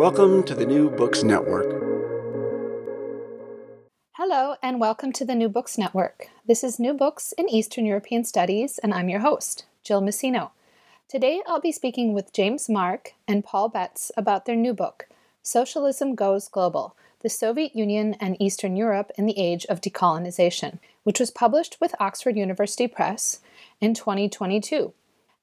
Welcome to the New Books Network. Hello, and welcome to the New Books Network. This is New Books in Eastern European Studies, and I'm your host, Jill Massino. Today I'll be speaking with James Mark and Paul Betts about their new book, Socialism Goes Global The Soviet Union and Eastern Europe in the Age of Decolonization, which was published with Oxford University Press in 2022.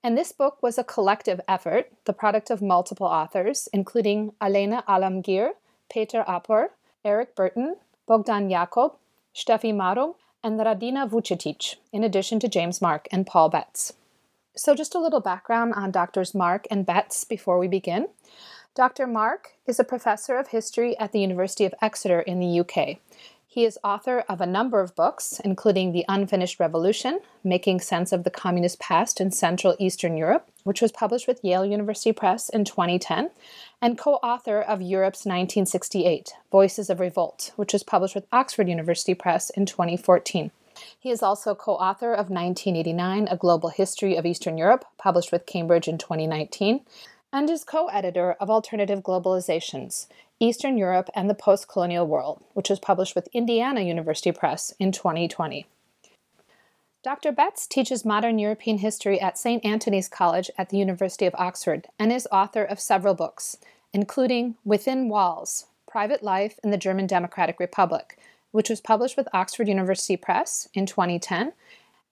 And this book was a collective effort, the product of multiple authors, including Alena Alamgir, Peter Apor, Eric Burton, Bogdan Iacob, Steffi Marung, and Radina Vucetic, in addition to James Mark and Paul Betts. So, just a little background on Doctors Mark and Betts before we begin. Dr. Mark is a professor of history at the University of Exeter in the UK. He is author of a number of books, including The Unfinished Revolution Making Sense of the Communist Past in Central Eastern Europe, which was published with Yale University Press in 2010, and co author of Europe's 1968 Voices of Revolt, which was published with Oxford University Press in 2014. He is also co author of 1989 A Global History of Eastern Europe, published with Cambridge in 2019, and is co editor of Alternative Globalizations Eastern Europe and the Post Colonial World, which was published with Indiana University Press in 2020. Dr. Betts teaches modern European history at St. Antony's College at the University of Oxford and is author of several books, including Within Walls Private Life in the German Democratic Republic, which was published with Oxford University Press in 2010,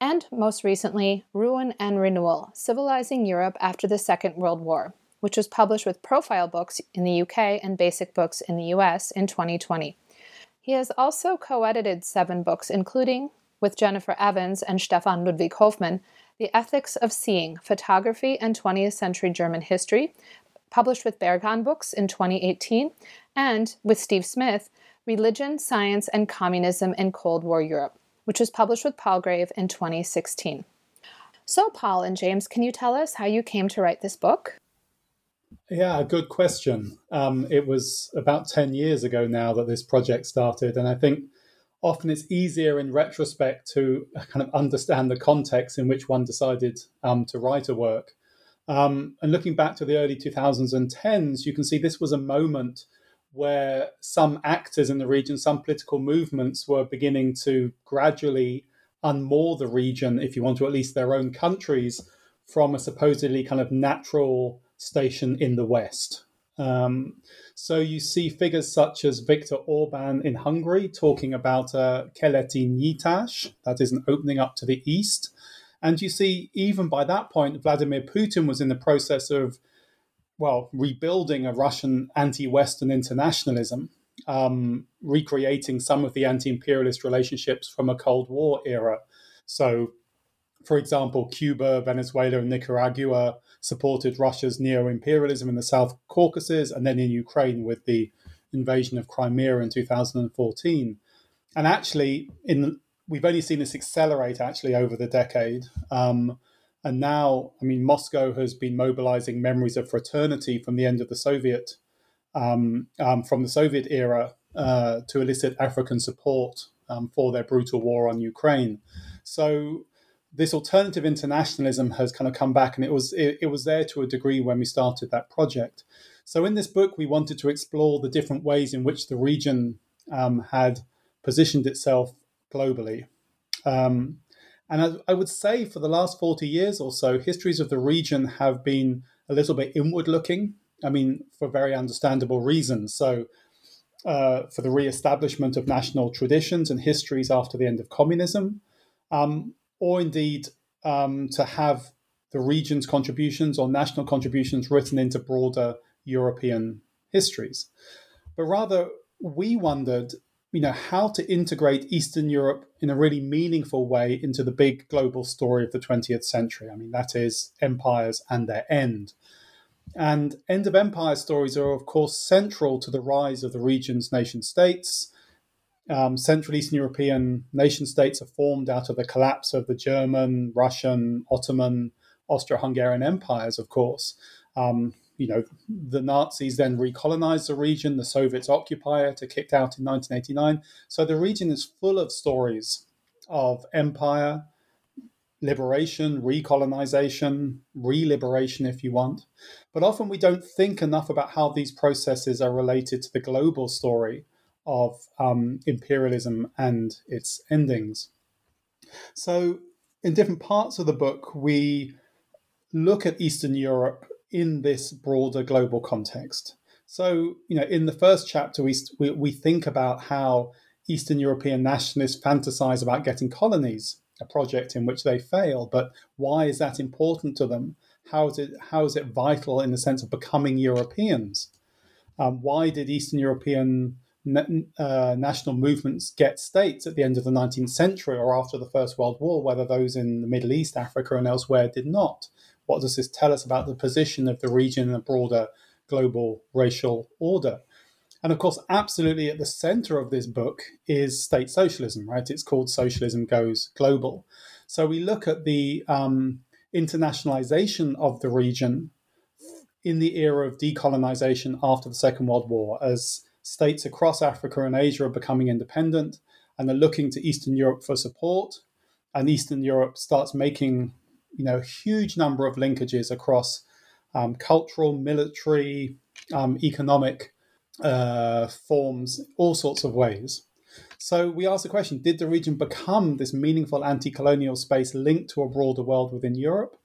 and most recently, Ruin and Renewal Civilizing Europe After the Second World War, which was published with Profile Books in the UK and Basic Books in the US in 2020. He has also co edited seven books, including with Jennifer Evans and Stefan Ludwig Hoffmann, The Ethics of Seeing Photography and 20th Century German History, published with Berghahn Books in 2018, and with Steve Smith, Religion, Science, and Communism in Cold War Europe, which was published with Palgrave in 2016. So, Paul and James, can you tell us how you came to write this book? Yeah, good question. Um, it was about 10 years ago now that this project started, and I think often it's easier in retrospect to kind of understand the context in which one decided um, to write a work. Um, and looking back to the early 2010s, you can see this was a moment where some actors in the region, some political movements were beginning to gradually unmoor the region, if you want to, at least their own countries, from a supposedly kind of natural station in the West. Um, so you see figures such as Viktor Orban in Hungary talking about a keleti nyitás, that is an opening up to the east. And you see, even by that point, Vladimir Putin was in the process of, well, rebuilding a Russian anti Western internationalism, um, recreating some of the anti imperialist relationships from a Cold War era. So, for example, Cuba, Venezuela, and Nicaragua supported Russia's neo imperialism in the South Caucasus and then in Ukraine with the invasion of Crimea in 2014. And actually, in we've only seen this accelerate actually over the decade. Um, and now, I mean, Moscow has been mobilizing memories of fraternity from the end of the Soviet, um, um, from the Soviet era, uh, to elicit African support um, for their brutal war on Ukraine. So this alternative internationalism has kind of come back, and it was it, it, was there to a degree when we started that project. So in this book, we wanted to explore the different ways in which the region um, had positioned itself globally. Um, and I, I, would say for the last 40 years or so, histories of the region have been a little bit inward looking. I mean, for very understandable reasons. So, uh, for the re establishment of national traditions and histories after the end of communism, um, or indeed um, to have the region's contributions or national contributions written into broader European histories. But rather, we wondered, you know, how to integrate Eastern Europe in a really meaningful way into the big global story of the 20th century. I mean, that is empires and their end. And end of empire stories are, of course, central to the rise of the region's nation states. Um, Central Eastern European nation states are formed out of the collapse of the German, Russian, Ottoman, Austro Hungarian empires, of course. Um, you know, the Nazis then recolonized the region, the Soviets occupy it, are kicked out in 1989. So the region is full of stories of empire, liberation, recolonization, re-liberation, if you want. But often we don't think enough about how these processes are related to the global story of um, imperialism and its endings. So, in different parts of the book, we look at Eastern Europe in this broader global context. So, you know, in the first chapter, we, we, we think about how Eastern European nationalists fantasize about getting colonies a project in which they fail. But why is that important to them? How is it how is it vital in the sense of becoming Europeans? Um, why did Eastern European uh, national movements get states at the end of the 19th century or after the First World War, whether those in the Middle East, Africa, and elsewhere did not? What does this tell us about the position of the region in a broader global racial order? And of course, absolutely at the center of this book is state socialism, right? It's called Socialism Goes Global. So we look at the um, internationalization of the region in the era of decolonization after the Second World War as states across Africa and Asia are becoming independent and are looking to Eastern Europe for support. And Eastern Europe starts making, you know, a huge number of linkages across um, cultural, military, um, economic uh, forms, all sorts of ways. So we ask the question Did the region become this meaningful anti colonial space linked to a broader world within Europe?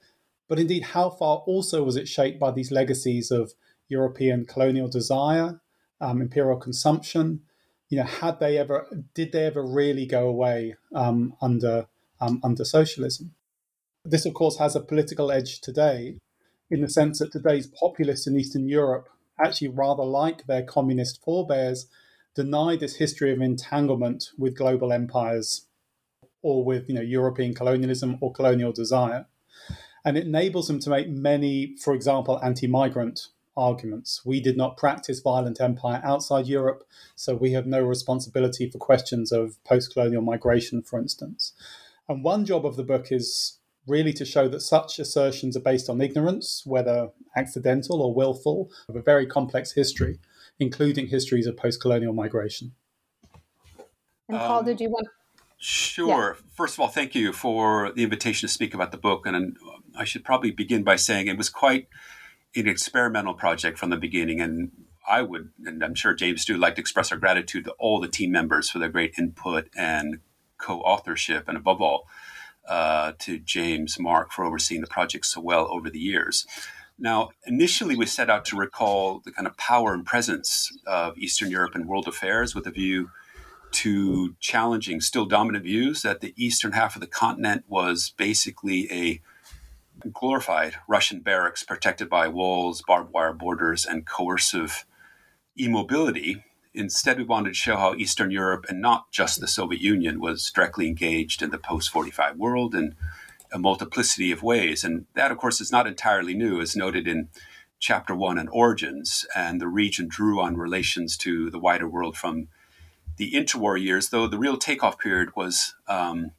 But indeed, how far also was it shaped by these legacies of European colonial desire, um, imperial consumption? You know, had they ever, did they ever really go away um, under um, under socialism? This, of course, has a political edge today, in the sense that today's populists in Eastern Europe actually rather like their communist forebears, deny this history of entanglement with global empires or with you know European colonialism or colonial desire. And it enables them to make many, for example, anti-migrant arguments. We did not practice violent empire outside Europe, so we have no responsibility for questions of post-colonial migration, for instance. And one job of the book is really to show that such assertions are based on ignorance, whether accidental or willful, of a very complex history, including histories of post colonial migration. And Paul, um, did you want? Sure. Yeah. First of all, thank you for the invitation to speak about the book. And I should probably begin by saying it was quite an experimental project from the beginning. And I would, and I'm sure James too, like to express our gratitude to all the team members for their great input and co authorship. And above all, uh, to James Mark for overseeing the project so well over the years. Now, initially, we set out to recall the kind of power and presence of Eastern Europe in world affairs with a view to challenging still dominant views that the eastern half of the continent was basically a glorified Russian barracks protected by walls, barbed wire borders, and coercive immobility Instead, we wanted to show how Eastern Europe, and not just the Soviet Union, was directly engaged in the post 45 world in a multiplicity of ways. And that, of course, is not entirely new, as noted in chapter one on origins. And the region drew on relations to the wider world from the interwar years, though the real takeoff period was um,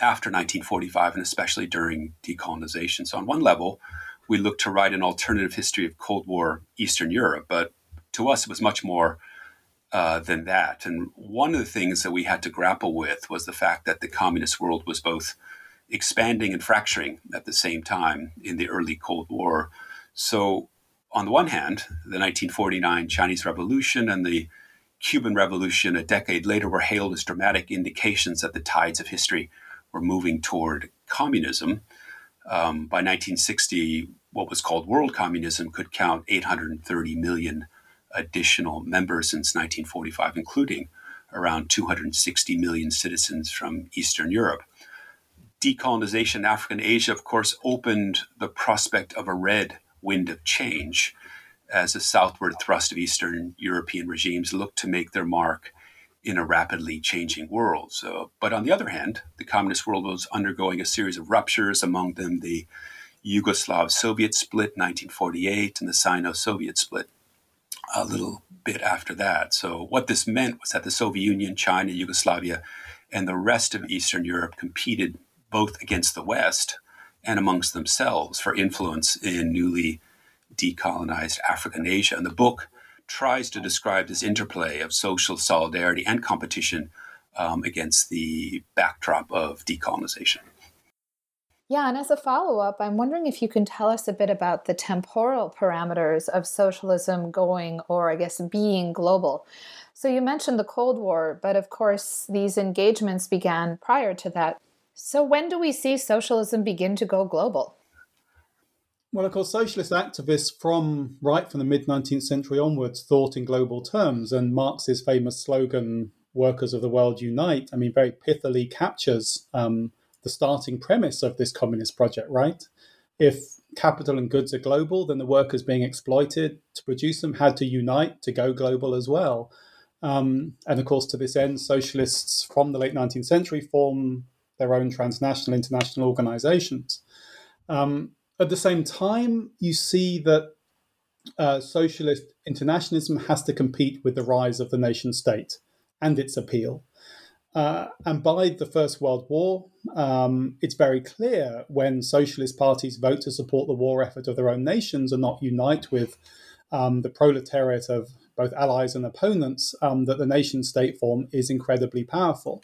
after 1945 and especially during decolonization. So, on one level, we looked to write an alternative history of Cold War Eastern Europe, but to us, it was much more uh, than that. And one of the things that we had to grapple with was the fact that the communist world was both expanding and fracturing at the same time in the early Cold War. So, on the one hand, the 1949 Chinese Revolution and the Cuban Revolution a decade later were hailed as dramatic indications that the tides of history were moving toward communism. Um, by 1960, what was called world communism could count 830 million additional members since 1945, including around 260 million citizens from Eastern Europe. Decolonization in Africa and Asia, of course, opened the prospect of a red wind of change as the southward thrust of Eastern European regimes looked to make their mark in a rapidly changing world. So, but on the other hand, the communist world was undergoing a series of ruptures, among them the Yugoslav Soviet split 1948 and the Sino Soviet split a little bit after that. So, what this meant was that the Soviet Union, China, Yugoslavia, and the rest of Eastern Europe competed both against the West and amongst themselves for influence in newly decolonized Africa and Asia. And the book tries to describe this interplay of social solidarity and competition um, against the backdrop of decolonization. Yeah, and as a follow up, I'm wondering if you can tell us a bit about the temporal parameters of socialism going, or I guess being global. So you mentioned the Cold War, but of course, these engagements began prior to that. So when do we see socialism begin to go global? Well, of course, socialist activists from right from the mid 19th century onwards thought in global terms, and Marx's famous slogan, Workers of the World Unite, I mean, very pithily captures um, the starting premise of this communist project, right? If capital and goods are global, then the workers being exploited to produce them had to unite to go global as well. Um, and of course, to this end, socialists from the late 19th century form their own transnational, international organizations. Um, at the same time, you see that uh, socialist internationalism has to compete with the rise of the nation state and its appeal. Uh, and by the First World War, um, it's very clear when socialist parties vote to support the war effort of their own nations and not unite with um, the proletariat of both allies and opponents, um, that the nation state form is incredibly powerful.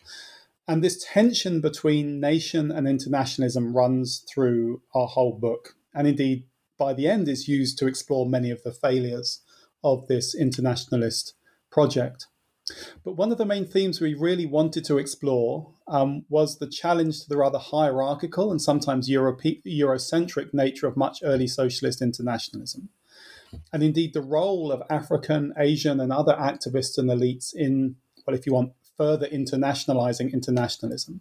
And this tension between nation and internationalism runs through our whole book. And indeed, by the end, is used to explore many of the failures of this internationalist project. But one of the main themes we really wanted to explore um, was the challenge to the rather hierarchical and sometimes Europe- Eurocentric nature of much early socialist internationalism. And indeed, the role of African, Asian, and other activists and elites in, well, if you want, further internationalizing internationalism,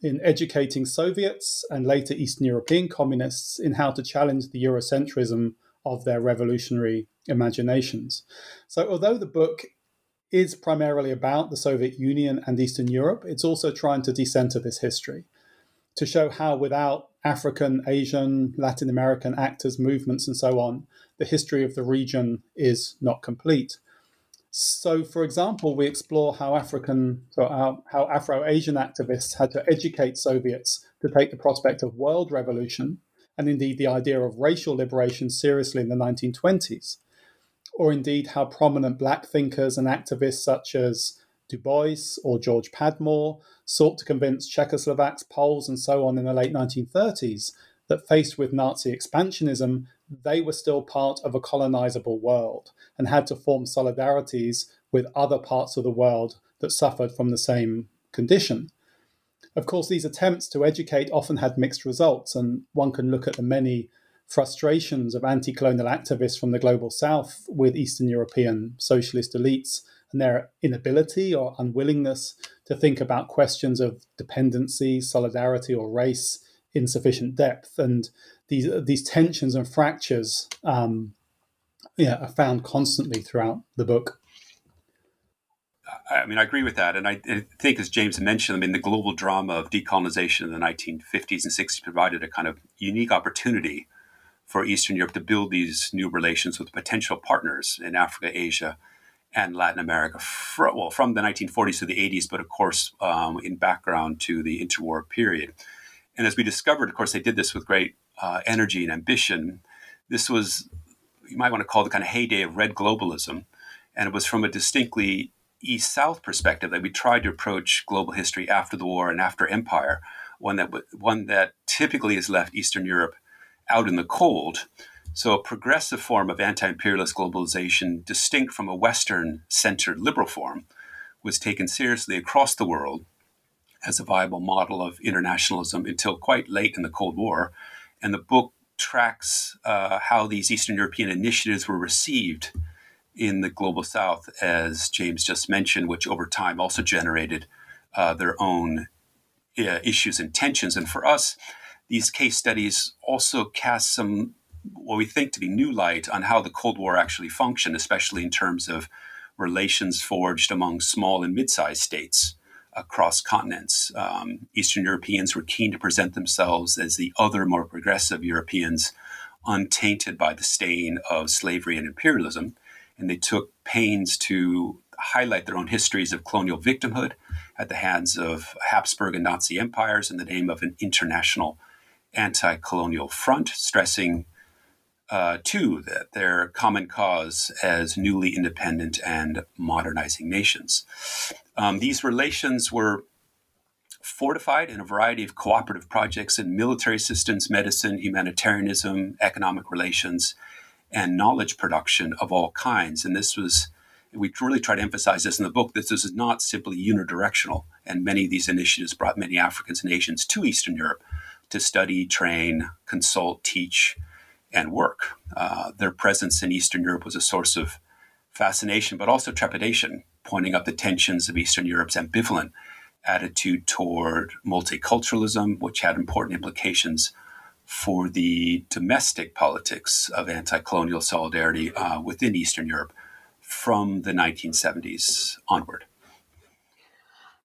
in educating Soviets and later Eastern European communists in how to challenge the Eurocentrism of their revolutionary imaginations. So, although the book is primarily about the Soviet Union and Eastern Europe, it's also trying to decenter this history to show how, without African, Asian, Latin American actors, movements, and so on, the history of the region is not complete. So, for example, we explore how African, how, how Afro Asian activists had to educate Soviets to take the prospect of world revolution and indeed the idea of racial liberation seriously in the 1920s. Or indeed how prominent black thinkers and activists such as Du Bois or George Padmore sought to convince Czechoslovaks, Poles, and so on in the late 1930s that faced with Nazi expansionism, they were still part of a colonizable world and had to form solidarities with other parts of the world that suffered from the same condition. Of course, these attempts to educate often had mixed results, and one can look at the many frustrations of anti colonial activists from the global south with Eastern European socialist elites and their inability or unwillingness to think about questions of dependency, solidarity, or race in sufficient depth. And these these tensions and fractures um, yeah, are found constantly throughout the book. I mean, I agree with that. And I, I, think, as James mentioned, I mean, the global drama of decolonization in the 1950s and 60s provided a kind of unique opportunity for Eastern Europe to build these new relations with potential partners in Africa, Asia, and Latin America, for, well, from the 1940s to the 80s, but of course, um, in background to the interwar period. And as we discovered, of course, they did this with great uh, energy and ambition. This was, you might want to call the kind of heyday of red globalism. And it was from a distinctly east south perspective that we tried to approach global history after the war and after empire, one that, one that typically has left Eastern Europe out in the cold. So, a progressive form of anti imperialist globalization, distinct from a Western centered liberal form, was taken seriously across the world as a viable model of internationalism until quite late in the Cold War. And the book tracks uh, how these Eastern European initiatives were received in the global South, as James just mentioned, which over time also generated uh, their own uh, issues and tensions. And for us, these case studies also cast some what we think to be new light on how the Cold War actually functioned, especially in terms of relations forged among small and mid sized states across continents. Um, Eastern Europeans were keen to present themselves as the other, more progressive Europeans, untainted by the stain of slavery and imperialism. And they took pains to highlight their own histories of colonial victimhood at the hands of Habsburg and Nazi empires in the name of an international anti colonial front, stressing uh, too that their common cause as newly independent and modernizing nations. Um, these relations were fortified in a variety of cooperative projects in military assistance, medicine, humanitarianism, economic relations, and knowledge production of all kinds. And this was, we really try to emphasize this in the book, that this is not simply unidirectional. And many of these initiatives brought many Africans and Asians to Eastern Europe to study, train, consult, teach, and work. Uh, their presence in Eastern Europe was a source of fascination, but also trepidation, pointing up the tensions of Eastern Europe's ambivalent attitude toward multiculturalism, which had important implications for the domestic politics of anti colonial solidarity uh, within Eastern Europe from the 1970s onward.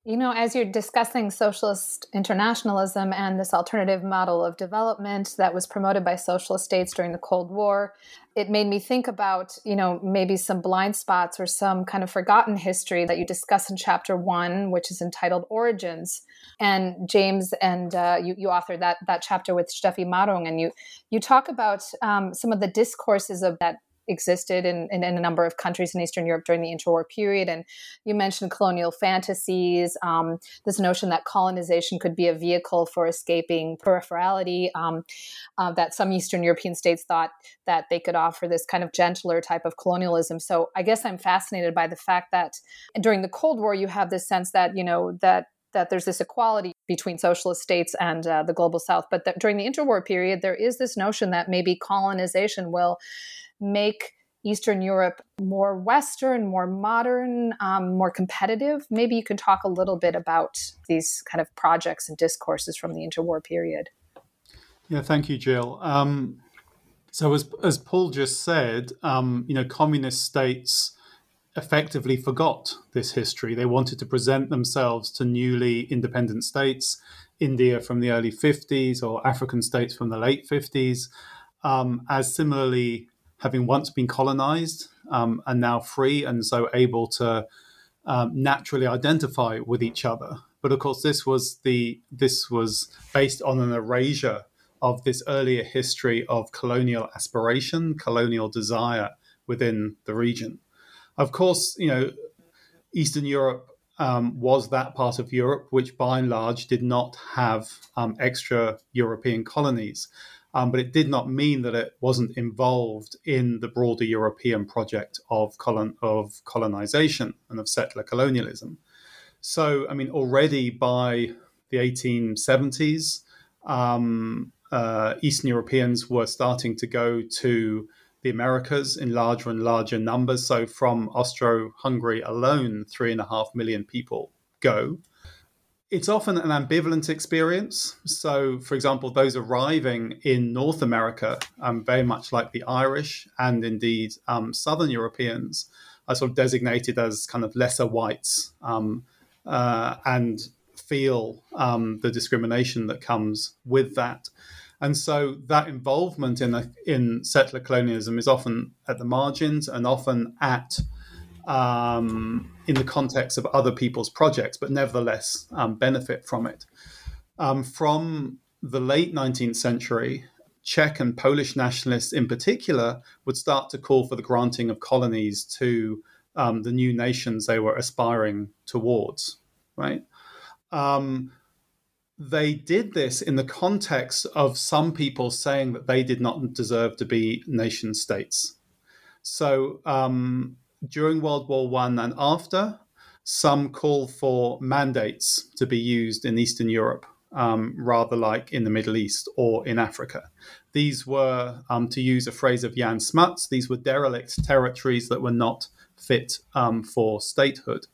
You know, as you're discussing socialist internationalism and this alternative model of development that was promoted by socialist states during the Cold War, it made me think about, you know, maybe some blind spots or some kind of forgotten history that you discuss in chapter one, which is entitled Origins. And James and uh, you, you authored that that chapter with Steffi Marung, and you you talk about um, some of the discourses of that existed in, in, in, a number of countries in Eastern Europe during the interwar period. And you mentioned colonial fantasies, um, this notion that colonization could be a vehicle for escaping peripherality, um, uh, that some Eastern European states thought that they could offer this kind of gentler type of colonialism. So I guess I'm fascinated by the fact that during the Cold War, you have this sense that, you know, that that there's this equality between socialist states and uh, the global south but that during the interwar period there is this notion that maybe colonization will make Eastern Europe more Western, more modern, um, more competitive. Maybe you can talk a little bit about these kind of projects and discourses from the interwar period. Yeah, thank you, Jill. Um, so, as, as Paul just said, um, you know, communist states effectively forgot this history. They wanted to present themselves to newly independent states, India from the early 50s or African states from the late 50s, um, as similarly having once been colonized um, and now free, and so able to um, naturally identify with each other. But of course, this was the this was based on an erasure of this earlier history of colonial aspiration, colonial desire within the region. Of course, you know, Eastern Europe um, was that part of Europe which, by and large, did not have um, extra European colonies um, but it did not mean that it wasn't involved in the broader European project of, colon, of colonization and of settler colonialism. So, I mean, already by the 1870s, um, uh, Eastern Europeans were starting to go to the Americas in larger and larger numbers. So, from Austro Hungary alone, three and a half million people go it's often an ambivalent experience. So, for example, those arriving in North America, um, very much like the Irish and indeed um, Southern Europeans, are sort of designated as kind of lesser whites um, uh, and feel um, the discrimination that comes with that. And so that involvement in, in settler colonialism is often at the margins and often at um, in the context of other people's projects, but nevertheless um, benefit from it. Um, from the late 19th century, Czech and Polish nationalists in particular would start to call for the granting of colonies to um, the new nations they were aspiring towards, right? Um, they did this in the context of some people saying that they did not deserve to be nation states. So, um, during World War One and after, some call for mandates to be used in Eastern Europe, um, rather like in the Middle East or in Africa. These were, um, to use a phrase of Jan Smuts, these were derelict territories that were not fit um, for statehood.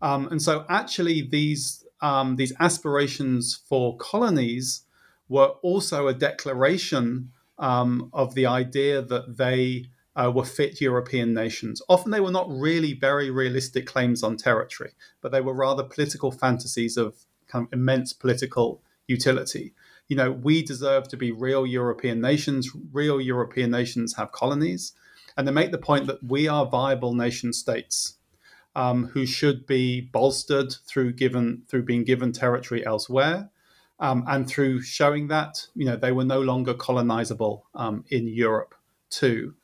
Um, and so, actually, these um, these aspirations for colonies were also a declaration um, of the idea that they uh, were fit European nations. Often they were not really very realistic claims on territory, but they were rather political fantasies of kind of immense political utility. You know, we deserve to be real European nations. Real European nations have colonies. And they make the point that we are viable nation states um, who should be bolstered through given through being given territory elsewhere, um, and through showing that you know they were no longer colonizable um, in Europe too.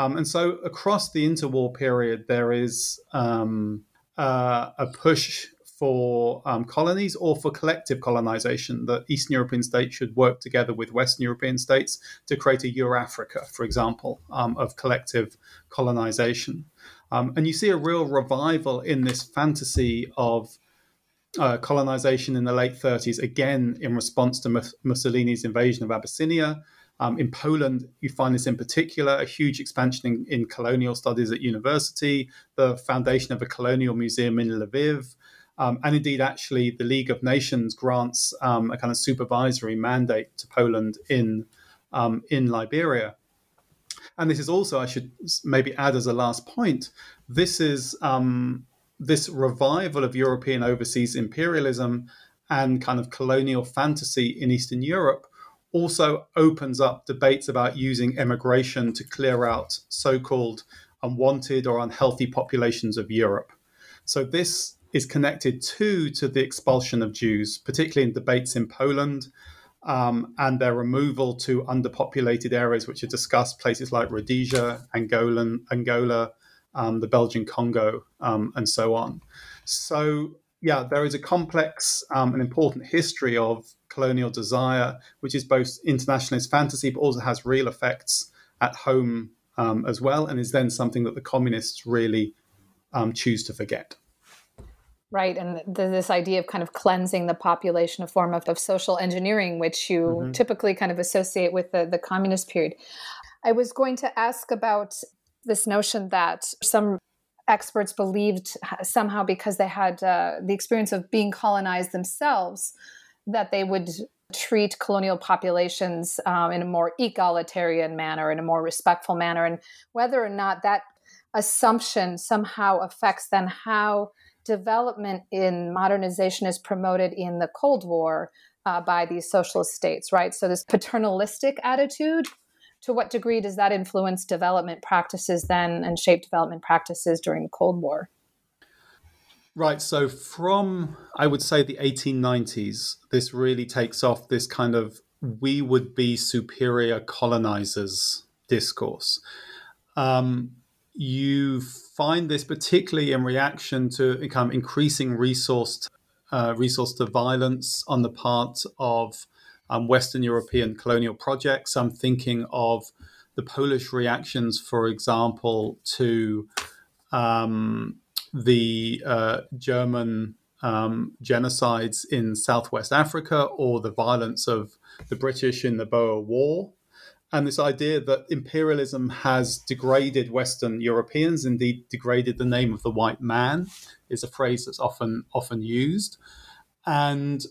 Um, and so across the interwar period, there is um, uh, a push for um, colonies or for collective colonization, that Eastern European states should work together with Western European states to create a Eurafrica, for example, um, of collective colonization. Um, and you see a real revival in this fantasy of uh, colonization in the late 30s, again in response to Mussolini's invasion of Abyssinia. Um, in Poland, you find this in particular a huge expansion in, in, colonial studies at university, the foundation of a colonial museum in Lviv, um, and indeed, actually, the League of Nations grants um, a kind of supervisory mandate to Poland in um, in Liberia. And this is also, I should maybe add as a last point, this is um, this revival of European overseas imperialism and kind of colonial fantasy in Eastern Europe also opens up debates about using immigration to clear out so-called unwanted or unhealthy populations of Europe. So this is connected too to the expulsion of Jews, particularly in debates in Poland um, and their removal to underpopulated areas, which are discussed, places like Rhodesia, Angola, Angola um, the Belgian Congo, um, and so on. So, yeah, there is a complex um, and important history of colonial desire, which is both internationalist fantasy, but also has real effects at home um, as well, and is then something that the communists really um, choose to forget. Right, and this idea of kind of cleansing the population, a form of, of social engineering, which you mm-hmm. typically kind of associate with the, the communist period. I was going to ask about this notion that some experts believed somehow because they had uh, the experience of being colonized themselves that they would treat colonial populations um, in a more egalitarian manner, in a more respectful manner, and whether or not that assumption somehow affects then how development in modernization is promoted in the Cold War uh, by these socialist states, right? So, this paternalistic attitude, to what degree does that influence development practices then and shape development practices during the Cold War? Right. So, from I would say the 1890s, this really takes off this kind of we would be superior colonizers discourse. Um, you find this particularly in reaction to become increasing resource uh, resource to violence on the part of um, Western European colonial projects. I'm thinking of the Polish reactions, for example, to um, the uh, German um, genocides in Southwest Africa or the violence of the British in the Boer War and this idea that imperialism has degraded Western Europeans, indeed degraded the name of the white man, is a phrase that's often often used, and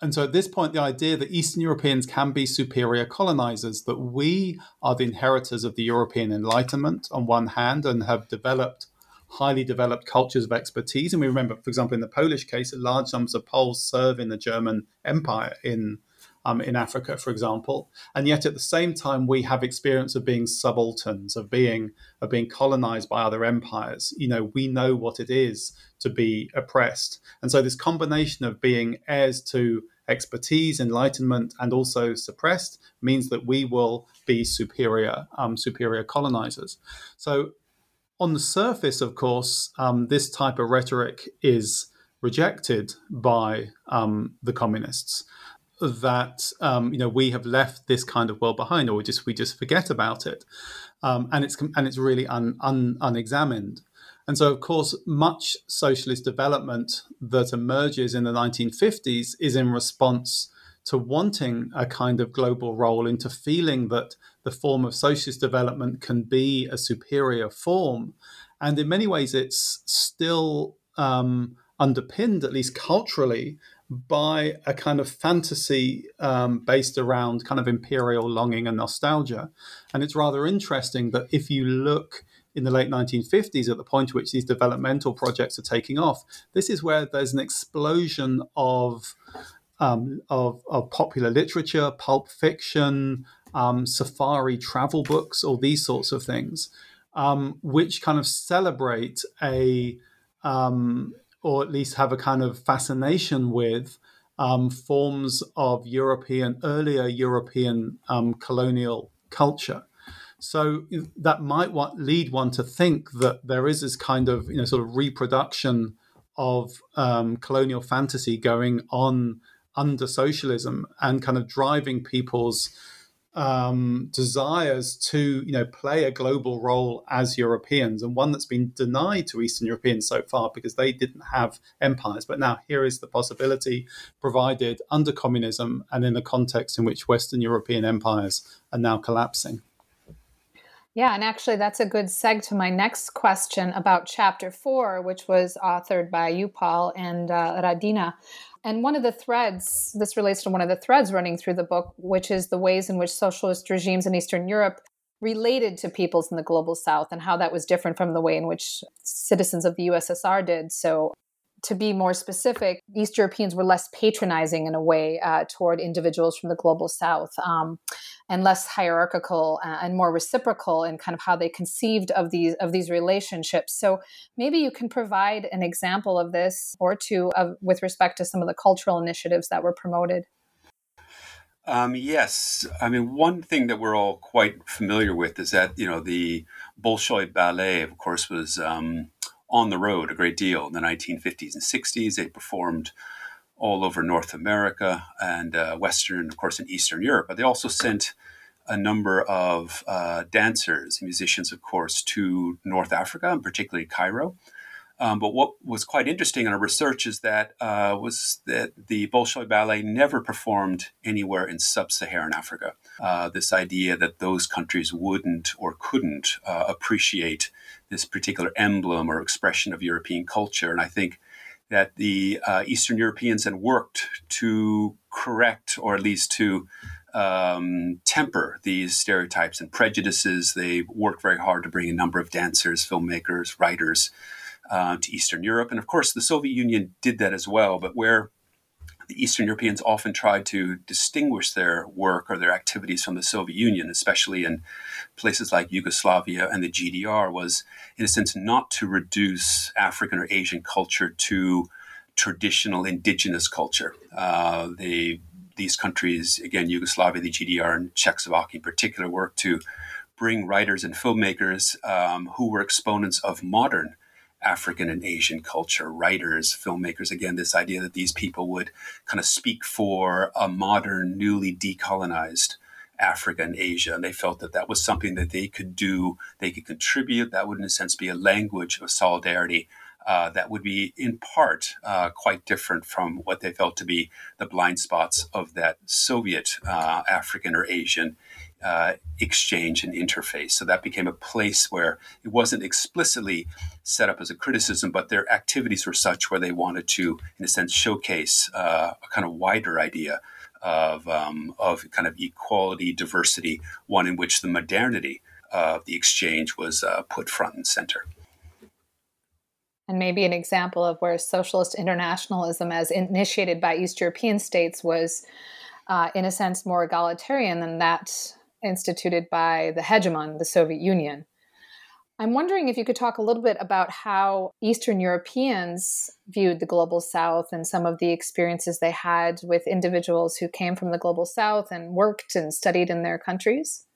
and so at this point, the idea that Eastern Europeans can be superior colonizers, that we are the inheritors of the European Enlightenment on one hand, and have developed highly developed cultures of expertise. And we remember, for example, in the Polish case, large numbers of Poles serve in the German Empire in um, in Africa, for example. And yet at the same time, we have experience of being subalterns, of being of being colonized by other empires. You know, we know what it is to be oppressed. And so this combination of being heirs to expertise, enlightenment, and also suppressed means that we will be superior, um, superior colonizers. So on the surface, of course, um, this type of rhetoric is rejected by um, the communists that um, you know we have left this kind of world behind, or we just we just forget about it, um, and it's and it's really un, un, unexamined. And so, of course, much socialist development that emerges in the 1950s is in response to wanting a kind of global role, into feeling that the form of socialist development can be a superior form. And in many ways, it's still um, underpinned, at least culturally, by a kind of fantasy um, based around kind of imperial longing and nostalgia. And it's rather interesting that if you look in the late 1950s, at the point at which these developmental projects are taking off, this is where there's an explosion of um, of, of, popular literature, pulp fiction, um, safari travel books, all these sorts of things, um, which kind of celebrate a um, or at least have a kind of fascination with um, forms of European, earlier European um, colonial culture. So that might lead one to think that there is this kind of, you know, sort of reproduction of um, colonial fantasy going on under socialism and kind of driving people's um, desires to you know play a global role as Europeans, and one that's been denied to Eastern Europeans so far because they didn't have empires. But now here is the possibility provided under communism and in the context in which Western European empires are now collapsing. Yeah, and actually, that's a good seg to my next question about chapter four, which was authored by you, Paul, and uh, Radina. And one of the threads, this relates to one of the threads running through the book, which is the ways in which socialist regimes in Eastern Europe related to peoples in the global south and how that was different from the way in which citizens of the USSR did. So to be more specific, East Europeans were less patronizing in a way uh, toward individuals from the global south um, and less hierarchical uh, and more reciprocal in kind of how they conceived of these of these relationships. So maybe you can provide an example of this or two of, with respect to some of the cultural initiatives that were promoted. Um, yes, I mean one thing that we're all quite familiar with is that you know the Bolshoi ballet, of course, was um, on the road a great deal in the 1950s and 60s. They performed all over North America and uh, Western, of course, in Eastern Europe. But they also sent a number of uh, dancers, musicians, of course, to North Africa, and particularly Cairo. Um, but what was quite interesting in our research is that uh, was that the Bolshoi Ballet never performed anywhere in sub-Saharan Africa. Uh, this idea that those countries wouldn't or couldn't uh, appreciate this particular emblem or expression of European culture, and I think that the uh, Eastern Europeans had worked to correct or at least to um, temper these stereotypes and prejudices. They worked very hard to bring a number of dancers, filmmakers, writers uh, to Eastern Europe. And of course, the Soviet Union did that as well. But where the Eastern Europeans often tried to distinguish their work or their activities from the Soviet Union, especially in places like Yugoslavia and the GDR, was in a sense not to reduce African or Asian culture to traditional indigenous culture. Uh, these countries, again, Yugoslavia, the GDR, and Czechoslovakia in particular, worked to bring writers and filmmakers um, who were exponents of modern African and Asian culture, writers, filmmakers. Again, this idea that these people would kind of speak for a modern, newly decolonized Africa and Asia. And they felt that that was something that they could do, they could contribute. That would, in a sense, be a language of solidarity uh, that would be, in part, uh, quite different from what they felt to be the blind spots of that Soviet uh, African or Asian uh, exchange and interface. So that became a place where it wasn't explicitly set up as a criticism, but their activities were such where they wanted to, in a sense, showcase uh, a kind of wider idea of, um, of kind of equality, diversity, one in which the modernity of the exchange was uh, put front and center. And maybe an example of where socialist internationalism, as initiated by East European states, was, uh, in a sense, more egalitarian than that instituted by the hegemon, the Soviet Union. I'm wondering if you could talk a little bit about how Eastern Europeans viewed the global south and some of the experiences they had with individuals who came from the global south and worked and studied in their countries.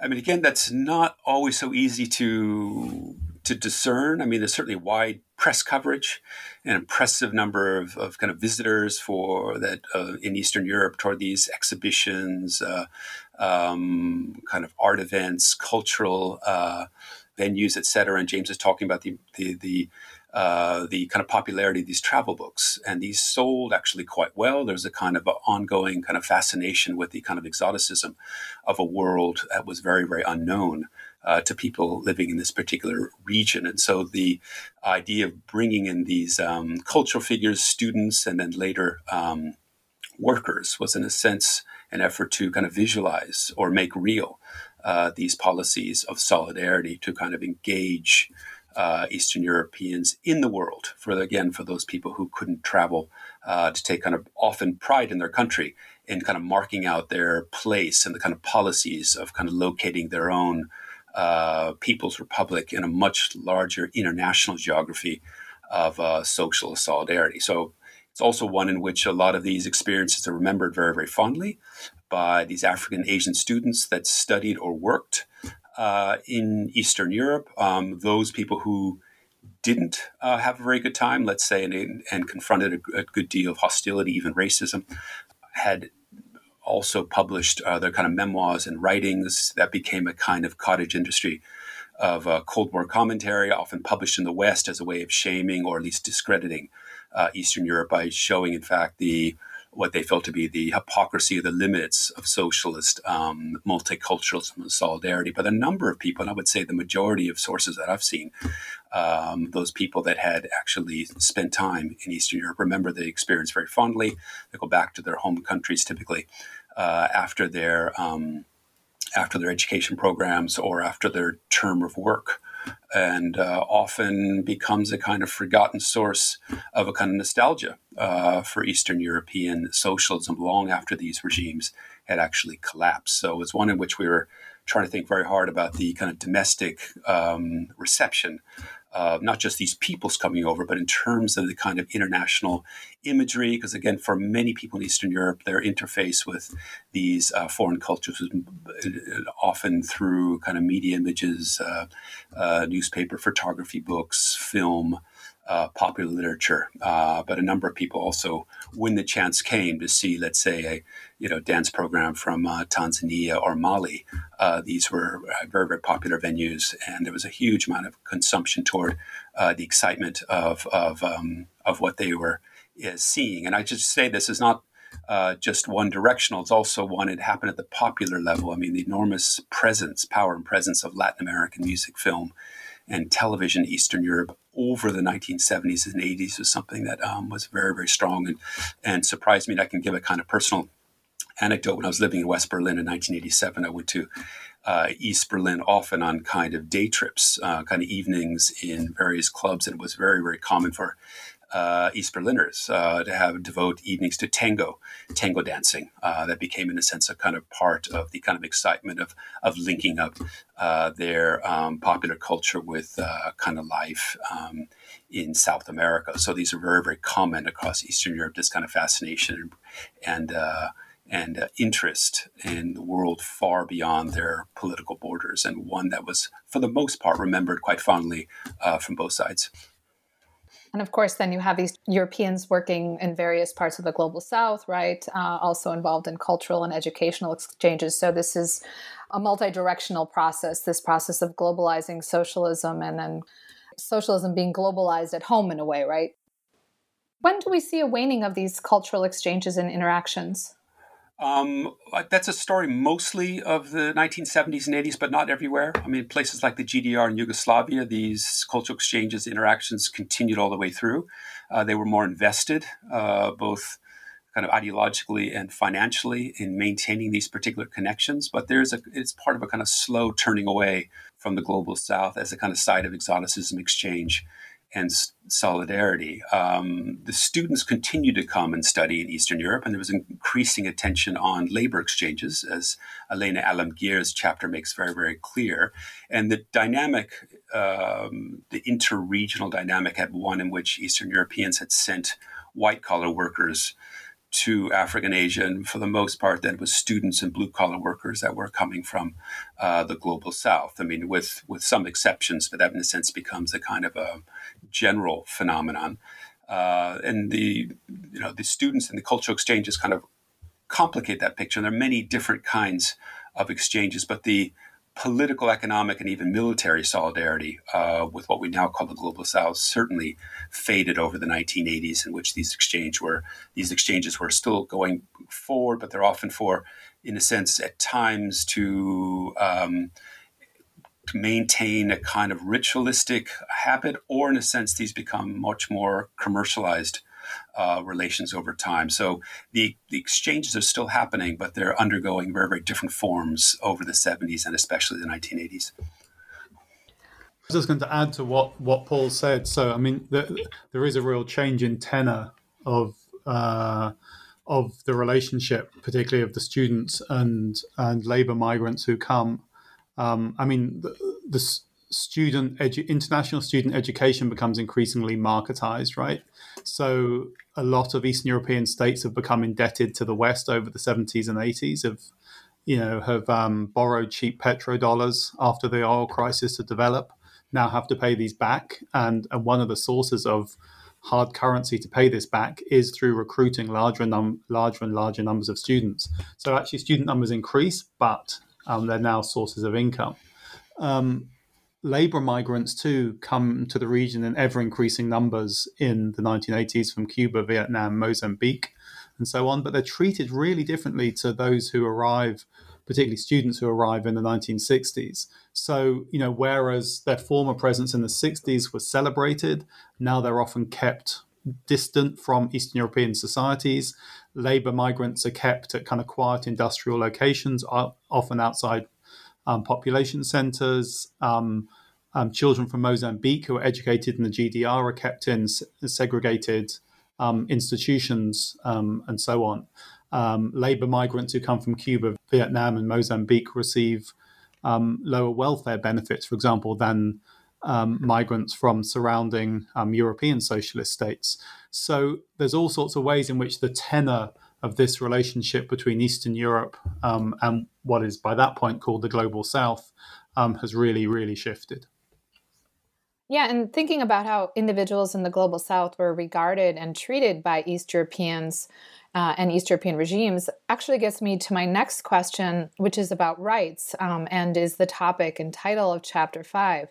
I mean, again, that's not always so easy to to discern. I mean, there's certainly wide press coverage, an impressive number of, of kind of visitors for that uh, in Eastern Europe toward these exhibitions, uh, um, kind of art events, cultural uh, venues, etc. And James is talking about the the the, uh, the kind of popularity of these travel books, and these sold actually quite well. There's a kind of a ongoing kind of fascination with the kind of exoticism of a world that was very very unknown uh, to people living in this particular region. And so the idea of bringing in these um, cultural figures, students, and then later um, workers was, in a sense, an effort to kind of visualize or make real uh, these policies of solidarity to kind of engage uh, Eastern Europeans in the world. For again, for those people who couldn't travel uh, to take kind of often pride in their country in kind of marking out their place and the kind of policies of kind of locating their own uh, people's republic in a much larger international geography of uh, social solidarity. So it's also one in which a lot of these experiences are remembered very, very fondly by these African Asian students that studied or worked uh, in Eastern Europe. Um, those people who didn't uh, have a very good time, let's say, and, and confronted a, a, good deal of hostility, even racism, had also published uh, their kind of memoirs and writings that became a kind of cottage industry of uh, Cold War commentary, often published in the West as a way of shaming or at least discrediting uh, Eastern Europe by showing, in fact, the what they felt to be the hypocrisy of the limits of socialist um, multiculturalism and solidarity. But a number of people, and I would say the majority of sources that I've seen, um, those people that had actually spent time in Eastern Europe remember the experience very fondly. They go back to their home countries typically uh, after their um, after their education programs or after their term of work and uh, often becomes a kind of forgotten source of a kind of nostalgia uh, for Eastern European socialism long after these regimes had actually collapsed. So it's one in which we were trying to think very hard about the kind of domestic um, reception uh, not just these peoples coming over, but in terms of the kind of international imagery. Because again, for many people in Eastern Europe, their interface with these uh, foreign cultures was uh, often through kind of media images, uh, uh, newspaper photography, books, film popular literature, but a number of people also, when the chance came to see, let's say, a you know dance program from uh, Tanzania or Mali, uh, these were uh, very very popular venues, and there was a huge amount of consumption toward uh, the excitement of of um, of what they were seeing. And I just say this is not. just one directional. It's also one. It happened at the popular level. I mean, the enormous presence, power, and presence of Latin American music, film, and television in Eastern Europe over the 1970s and 80s was something that um, was very, very strong and, and surprised me. And I can give a kind of personal anecdote. When I was living in West Berlin in 1987, I went to uh, East Berlin often on kind of day trips, uh, kind of evenings in various clubs. And it was very, very common for uh, East Berliners uh, to have devote evenings to tango, tango dancing. Uh, that became, in a sense, a kind of part of the kind of excitement of of linking up uh, their um, popular culture with uh, kind of life um, in South America. So these are very, very common across Eastern Europe. This kind of fascination and. Uh, and interest in the world far beyond their political borders, and one that was, for the most part, remembered quite fondly from both sides. And of course, then you have these Europeans working in various parts of the global south, right? Uh, also involved in cultural and educational exchanges. So this is a multi directional process, this process of globalizing socialism and then socialism being globalized at home in a way, right? When do we see a waning of these cultural exchanges and interactions? Um, that's a story mostly of the 1970s and 80s, but not everywhere. I mean, places like the GDR and Yugoslavia, these cultural exchanges, interactions continued all the way through. Uh, they were more invested, uh, both kind of ideologically and financially, in maintaining these particular connections. But there's a, it's part of a kind of slow turning away from the global south as a kind of site of exoticism exchange and solidarity. Um, the students continued to come and study in Eastern Europe, and there was increasing attention on labor exchanges, as Alena Alamgir's chapter makes very, very clear. And the dynamic, um, the interregional dynamic, had one in which Eastern Europeans had sent white collar workers to African Asia, and for the most part, that was students and blue collar workers that were coming from uh, the global South. I mean, with with some exceptions, but that in a sense becomes a kind of a general phenomenon. Uh, and the you know the students and the cultural exchanges kind of complicate that picture. And there are many different kinds of exchanges, but the political, economic, and even military solidarity uh, with what we now call the global south certainly faded over the 1980s, in which these exchange were these exchanges were still going forward, but they're often for, in a sense, at times to um, maintain a kind of ritualistic habit, or in a sense, these become much more commercialized uh, relations over time. So the, the exchanges are still happening, but they're undergoing very, very different forms over the 70s and especially the 1980s. I was just going to add to what, what Paul said. So, I mean, the, there is a real change in tenor of uh, of the relationship, particularly of the students and and labour migrants who come. Um, I mean, the, student edu- international student education becomes increasingly marketized, right? So a lot of Eastern European states have become indebted to the West over the 70s and 80s. Have you know have um, borrowed cheap petrodollars after the oil crisis to develop. Now have to pay these back, and and one of the sources of hard currency to pay this back is through recruiting larger num- larger and larger numbers of students. So actually, student numbers increase, but um, they're now sources of income. Um, labor migrants too come to the region in ever increasing numbers in the 1980s from Cuba, Vietnam, Mozambique, and so on. But they're treated really differently to those who arrive, particularly students who arrive in the 1960s. So, you know, whereas their former presence in the 60s was celebrated, now they're often kept distant from Eastern European societies. Labor migrants are kept at kind of quiet industrial locations, often outside um, population centers. Um, um, children from Mozambique who are educated in the GDR are kept in segregated um, institutions um, and so on. Um, labor migrants who come from Cuba, Vietnam, and Mozambique receive lower welfare benefits, for example, than um, migrants from surrounding um, European socialist states. So there's all sorts of ways in which the tenor of this relationship between Eastern Europe um, and what is by that point called the global South um, has really, really shifted. Yeah, and thinking about how individuals in the global South were regarded and treated by East Europeans uh, and East European regimes actually gets me to my next question, which is about rights um, and is the topic and title of chapter five.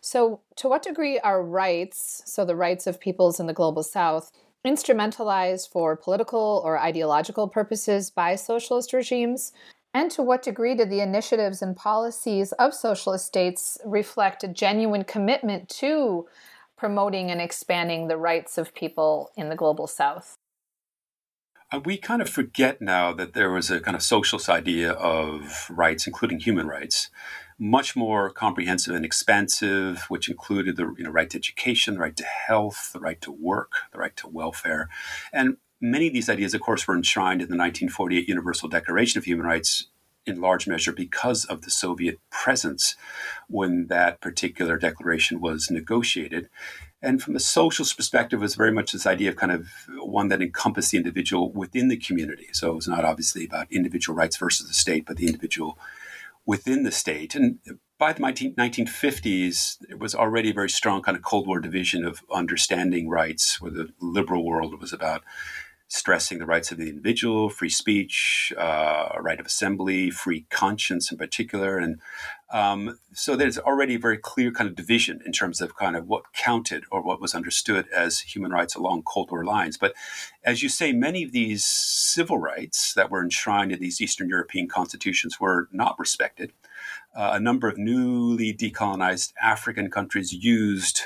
So, to what degree are rights, so the rights of peoples in the global south, instrumentalized for political or ideological purposes by socialist regimes? And to what degree do the initiatives and policies of socialist states reflect a genuine commitment to promoting and expanding the rights of people in the global south? Uh, we kind of forget now that there was a kind of socialist idea of rights, including human rights, much more comprehensive and expansive, which included the you know, right to education, the right to health, the right to work, the right to welfare. And many of these ideas, of course, were enshrined in the 1948 Universal Declaration of Human Rights in large measure because of the Soviet presence when that particular declaration was negotiated. And from a socialist perspective, it was very much this idea of kind of one that encompassed the individual within the community. So it was not obviously about individual rights versus the state, but the individual within the state. And by the 19, 1950s, it was already a very strong kind of Cold War division of understanding rights, where the liberal world was about stressing the rights of the individual, free speech, uh, right of assembly, free conscience in particular. And um, so there's already a very clear kind of division in terms of kind of what counted or what was understood as human rights along Cold War lines. But as you say, many of these civil rights that were enshrined in these Eastern European constitutions were not respected. Uh, a number of newly decolonized African countries used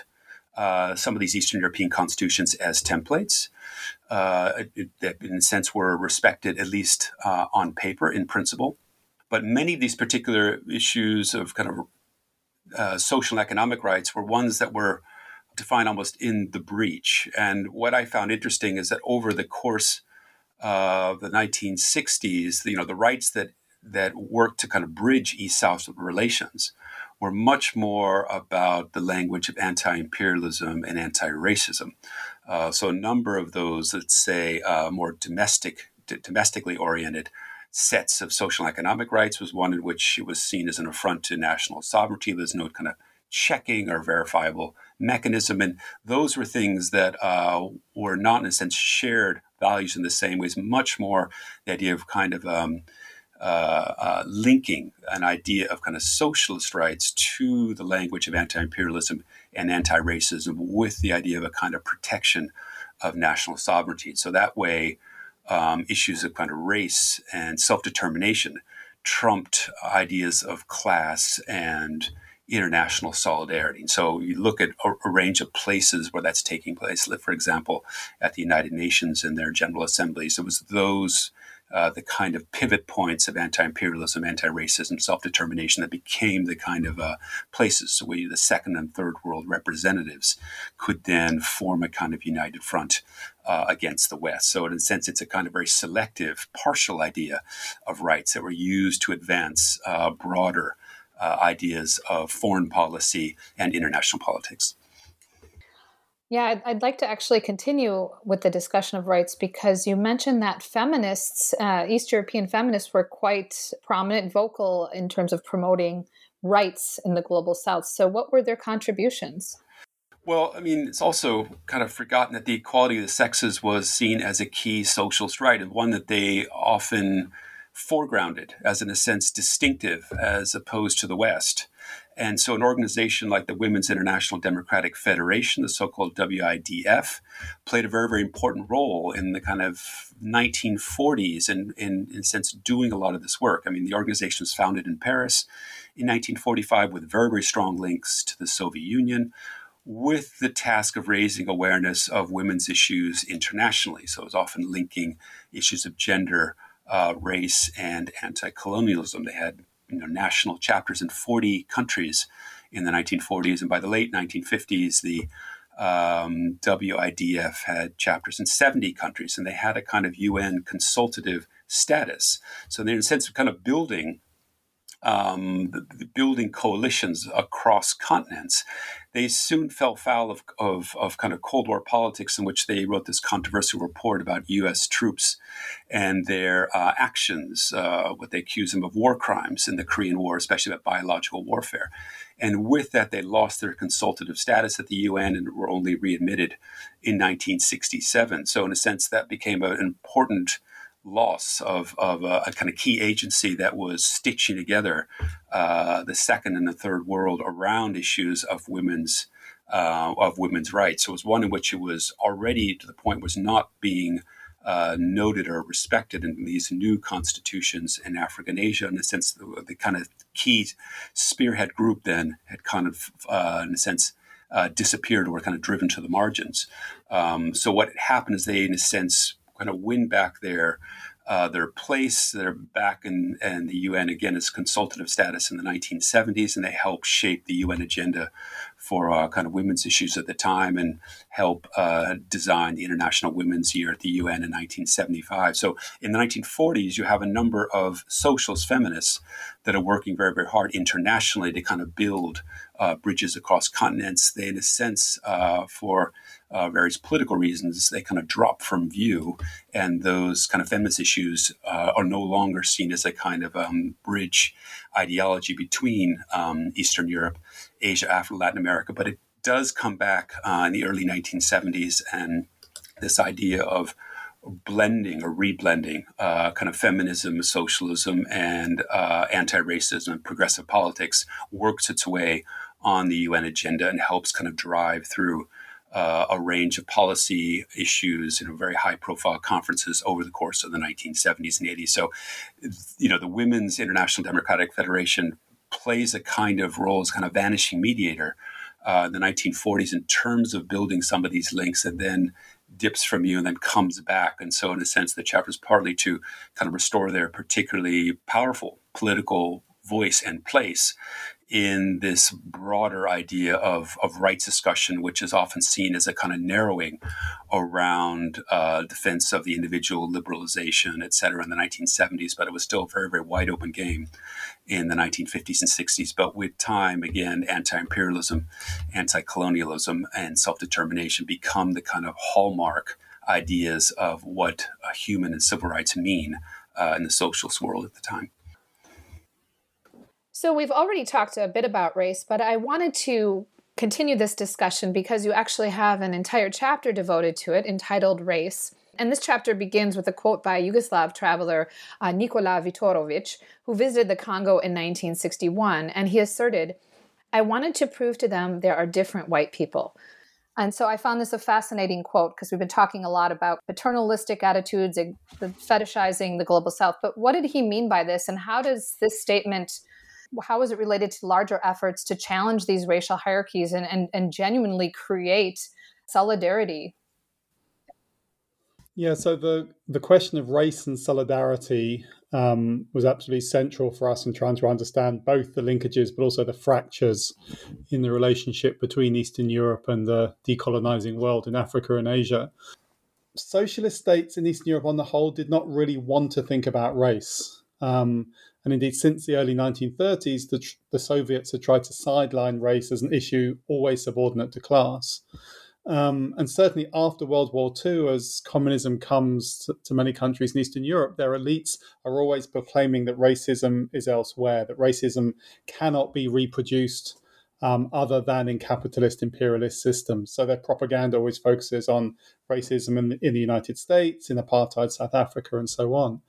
uh, some of these Eastern European constitutions as templates uh, that, in a sense, were respected, at least uh, on paper, in principle. But many of these particular issues of kind of uh, social and economic rights were ones that were defined almost in the breach. And what I found interesting is that over the course of the 1960s, you know, the rights that that worked to kind of bridge East-South relations were much more about the language of anti-imperialism and anti-racism. Uh, so a number of those, let's say, uh, more domestic, d- domestically oriented sets of social and economic rights was one in which it was seen as an affront to national sovereignty. There's no kind of checking or verifiable mechanism, and those were things that uh, were not, in a sense, shared values in the same ways. Much more the idea of kind of um, uh, uh, linking an idea of kind of socialist rights to the language of anti-imperialism and anti-racism with the idea of a kind of protection of national sovereignty. So that way, um, issues of kind of race and self-determination trumped ideas of class and international solidarity. And so you look at a, a, range of places where that's taking place. For example, at the United Nations and their General Assemblies, it was those uh, the kind of pivot points of anti-imperialism, anti-racism, self-determination that became the kind of uh, places where the second and third world representatives could then form a kind of united front uh, against the West. So, in a sense, it's a kind of very selective, partial idea of rights that were used to advance uh, broader uh, ideas of foreign policy and international politics. Yeah, I'd, I'd, like to actually continue with the discussion of rights because you mentioned that feminists, uh, East European feminists, were quite prominent, vocal in terms of promoting rights in the global south. So, what were their contributions? Well, I mean, it's also kind of forgotten that the equality of the sexes was seen as a key socialist right and one that they often foregrounded as, in a sense, distinctive as opposed to the West. And so, an organization like the Women's International Democratic Federation, the so called WIDF, played a very, very important role in the kind of 1940s and, in, in a sense, doing a lot of this work. I mean, the organization was founded in Paris in 1945 with very, very strong links to the Soviet Union with the task of raising awareness of women's issues internationally. So, it was often linking issues of gender uh, race and anti-colonialism. They had you know, national chapters in 40 countries in the 1940s, and by the late 1950s, the um, WIDF had chapters in 70 countries, and they had a kind of UN consultative status. So they're in a sense of kind of building um, the, the building coalitions across continents, they soon fell foul of, of, of, kind of Cold War politics, in which they wrote this controversial report about U.S. troops and their uh, actions, uh, what they accused them of war crimes in the Korean War, especially about biological warfare. And with that, they lost their consultative status at the UN and were only readmitted in 1967. So, in a sense, that became an important loss of, of a, a, kind of key agency that was stitching together uh, the second and the third world around issues of women's uh, of women's rights. So it was one in which it was already to the point was not being uh, noted or respected in these new constitutions in Africa and Asia. In a sense, the, the kind of key spearhead group then had kind of, uh, in a sense, uh, disappeared or were kind of driven to the margins. Um, so what happened is they, in a sense, kind of win back their uh, their place. They're back in, in, the UN again as consultative status in the 1970s, and they help shape the UN agenda for uh, kind of women's issues at the time and help uh, design the International Women's Year at the UN in 1975. So in the 1940s, you have a number of socialist feminists that are working very, very hard internationally to kind of build uh, bridges across continents. They, in a sense, uh, for uh, various political reasons, they kind of drop from view, and those kind of feminist issues uh, are no longer seen as a kind of um, bridge ideology between um, Eastern Europe, Asia, Africa, Latin America. But it does come back uh, in the early 1970s, and this idea of blending or reblending uh, kind of feminism, socialism, and uh, anti-racism and progressive politics works its way on the UN agenda and helps kind of drive through uh, a range of policy issues, know, very high profile conferences over the course of the 1970s and 80s. So, you know, the Women's International Democratic Federation plays a kind of role as kind of vanishing mediator uh, the 1940s in terms of building some of these links and then dips from you and then comes back. And so, in a sense, the chapter is partly to kind of restore their particularly powerful political voice and place in this broader idea of, of rights discussion, which is often seen as a kind of narrowing around uh, defense of the individual, liberalization, et cetera, in the 1970s. But it was still a very, very wide open game in the 1950s and 60s. But with time, again, anti imperialism, anti colonialism, and self determination become the kind of hallmark ideas of what human and civil rights mean uh, in the socialist world at the time. So we've already talked a bit about race, but I wanted to continue this discussion because you actually have an entire chapter devoted to it entitled Race. And this chapter begins with a quote by Yugoslav traveler uh, Nikola Vitorovic, who visited the Congo in 1961. And he asserted, I wanted to prove to them there are different white people. And so I found this a fascinating quote because we've been talking a lot about paternalistic attitudes, the fetishizing the global south. But what did he mean by this? And how does this statement how is it related to larger efforts to challenge these racial hierarchies and, and, and genuinely create solidarity yeah, so the the question of race and solidarity um, was absolutely central for us in trying to understand both the linkages but also the fractures in the relationship between Eastern Europe and the decolonizing world in Africa and Asia. Socialist states in Eastern Europe, on the whole, did not really want to think about race. Um, and indeed, since the early 1930s, the, the Soviets had tried to sideline race as an issue always subordinate to class. Um, and certainly after World War II, as communism comes to, to, many countries in Eastern Europe, their elites are always proclaiming that racism is elsewhere, that racism cannot be reproduced um, other than in capitalist imperialist systems. So their propaganda always focuses on racism in, in the United States, in apartheid South Africa, and so on.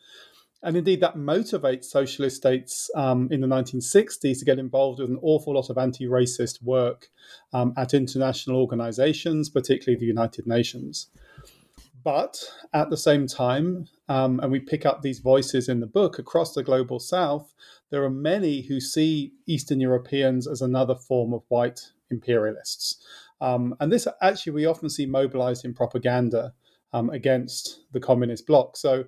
And indeed, that motivates socialist states um, in the 1960s to get involved with an awful lot of anti racist work um, at international organizations, particularly the United Nations. But at the same time, um, and we pick up these voices in the book across the global south, there are many who see Eastern Europeans as another form of white imperialists. Um, and this actually we often see mobilized in propaganda um, against the communist bloc. So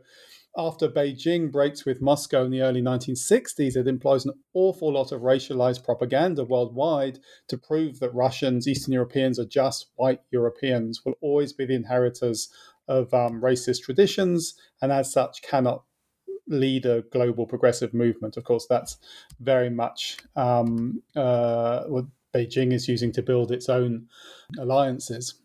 after Beijing breaks with Moscow in the early 1960s, it employs an awful lot of racialized propaganda worldwide to prove that Russians, Eastern Europeans are just white Europeans, will always be the inheritors of um, racist traditions, and as such cannot lead a global progressive movement. Of course, that's very much um, uh, what Beijing is using to build its own alliances.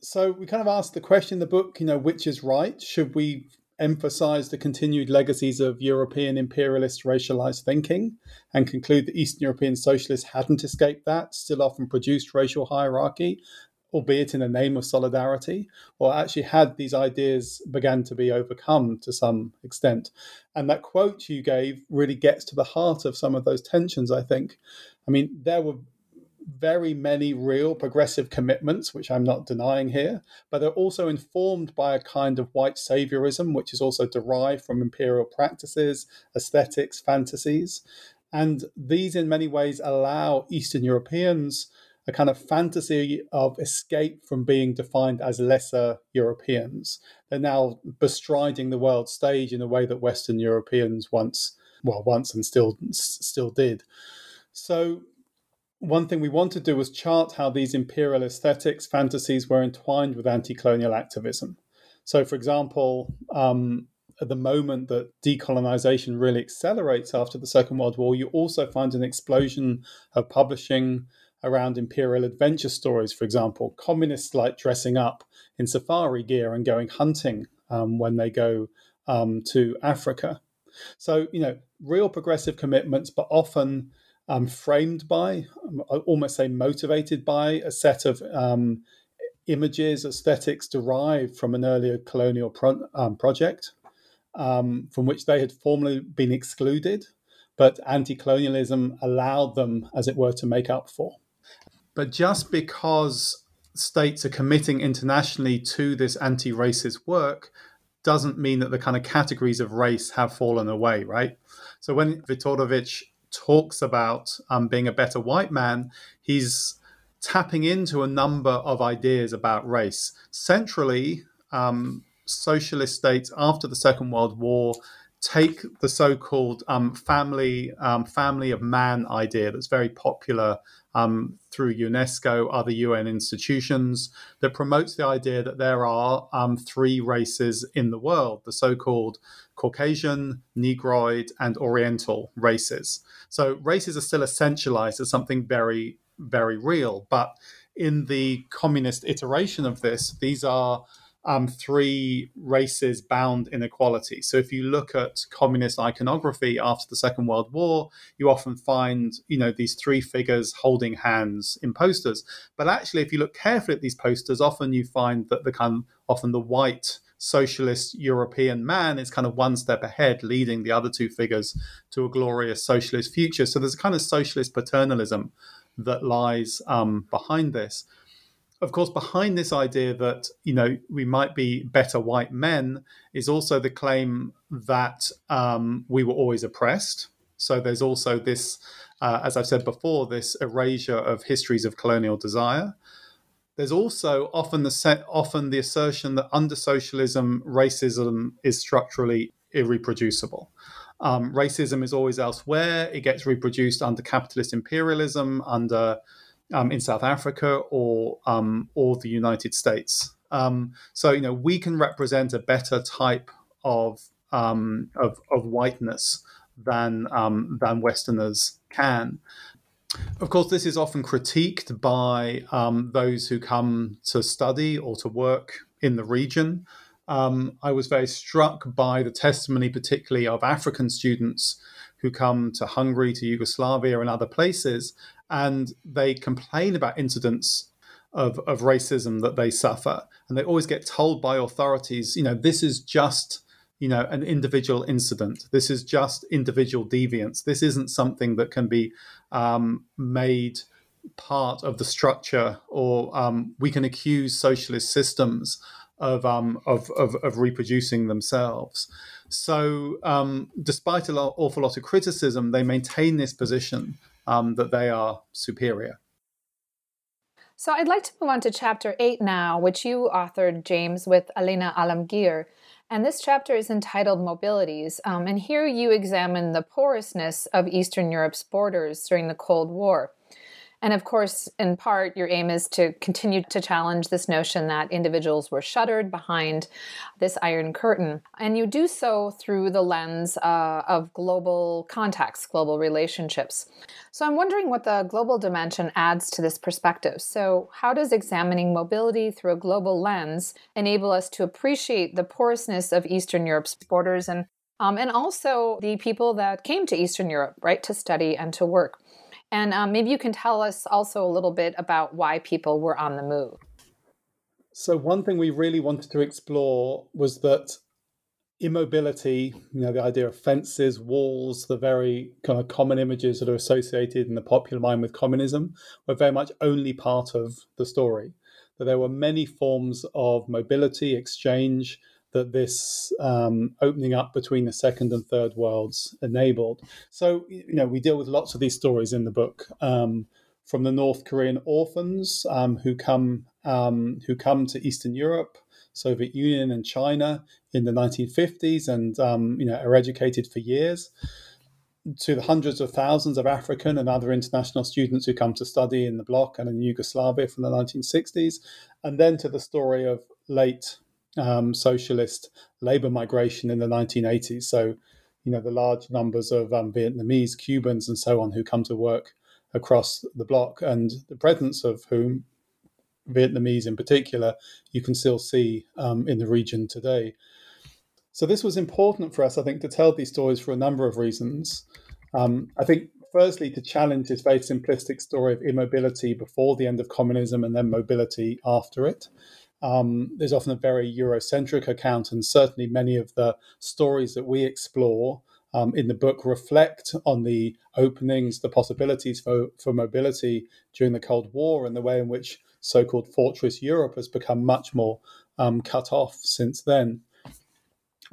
So we kind of asked the question in the book, you know, which is right? Should we emphasize the continued legacies of European imperialist racialized thinking and conclude that Eastern European socialists hadn't escaped that, still often produced racial hierarchy, albeit in the name of solidarity, or actually had these ideas began to be overcome to some extent. And that quote you gave really gets to the heart of some of those tensions, I think. I mean, there were very many real progressive commitments, which I'm not denying here, but they're also informed by a kind of white saviorism, which is also derived from imperial practices, aesthetics, fantasies. And these, in many ways, allow Eastern Europeans a kind of fantasy of escape from being defined as lesser Europeans. They're now bestriding the world stage in a way that Western Europeans once, well, once and still still did. So one thing we wanted to do was chart how these imperial aesthetics, fantasies were entwined with anti colonial activism. So, for example, um, at the moment that decolonization really accelerates after the Second World War, you also find an explosion of publishing around imperial adventure stories, for example. Communists like dressing up in safari gear and going hunting um, when they go um, to Africa. So, you know, real progressive commitments, but often um, framed by, I almost say motivated by, a set of um, images, aesthetics derived from an earlier colonial pro- um, project um, from which they had formerly been excluded, but anti colonialism allowed them, as it were, to make up for. But just because states are committing internationally to this anti racist work doesn't mean that the kind of categories of race have fallen away, right? So when Witorovich talks about um, being a better white man, he's tapping into a number of ideas about race. Centrally, um, socialist states after the Second World War take the so-called um, family um, family of man idea that's very popular um, through UNESCO, other UN institutions, that promotes the idea that there are um, three races in the world: the so-called Caucasian, Negroid, and Oriental races. So races are still essentialized as something very, very real. But in the communist iteration of this, these are um, three races bound inequality. So if you look at communist iconography after the Second World War, you often find you know these three figures holding hands in posters. But actually, if you look carefully at these posters, often you find that the kind often the white socialist European man is kind of one step ahead, leading the other two figures to a glorious socialist future. So there's a kind of socialist paternalism that lies um, behind this. Of course, behind this idea that you know we might be better white men is also the claim that um, we were always oppressed. So there's also this, uh, as I've said before, this erasure of histories of colonial desire. There's also often the set, often the assertion that under socialism, racism is structurally irreproducible. Um, racism is always elsewhere. It gets reproduced under capitalist imperialism, under um, in South Africa or um, or the United States. Um, so you know we can represent a better type of um, of, of, whiteness than um, than Westerners can. Of course, this is often critiqued by those who come to study or to work in the region um, I was very struck by the testimony, particularly of African students who come to Hungary, to Yugoslavia, and other places, and they complain about incidents of, of racism that they suffer. And they always get told by authorities, you know, this is just you know an individual incident this is just individual deviance this isn't something that can be um, made part of the structure or um, we can accuse socialist systems of, um, of, of, of, reproducing themselves. So, um, despite an awful lot of criticism, they maintain this position um, that they are superior. So, I'd like to move on to chapter eight now, which you authored, James, with Alena Alamgir. And this chapter is entitled Mobilities. Um, and here you examine the porousness of Eastern Europe's borders during the Cold War. And of course, in part, your aim is to continue to challenge this notion that individuals were shuttered behind this iron curtain. And you do so through the lens uh, of global contexts, global relationships. So I'm wondering what the global dimension adds to this perspective. So, how does examining mobility through a global lens enable us to appreciate the porousness of Eastern Europe's borders and um, and also the people that came to Eastern Europe, right, to study and to work. And um, maybe you can tell us also a little bit about why people were on the move. So, one thing we really wanted to explore was that immobility, you know, the idea of fences, walls, the very kind of common images that are associated in the popular mind with communism were very much only part of the story. That there were many forms of mobility, exchange, that this um, opening up between the second and third worlds enabled. So, you know, we deal with lots of these stories in the book. Um, from the North Korean orphans um, who come um, who come to Eastern Europe, Soviet Union, and China in the 1950s, and um, you know are educated for years, to the hundreds of thousands of African and other international students who come to study in the bloc and in Yugoslavia from the 1960s, and then to the story of late um, socialist labor migration in the 1980s. So, you know, the large numbers of um, Vietnamese, Cubans, and so on who come to work across the block, and the presence of whom, Vietnamese in particular, you can still see um, in the region today. So, this was important for us, I think, to tell these stories for a number of reasons. Um, I think firstly to challenge this very simplistic story of immobility before the end of communism and then mobility after it. Um, there's often a very Eurocentric account, and certainly many of the stories that we explore um, in the book reflect on the openings, the possibilities for, for mobility during the Cold War, and the way in which so called Fortress Europe has become much more um, cut off since then.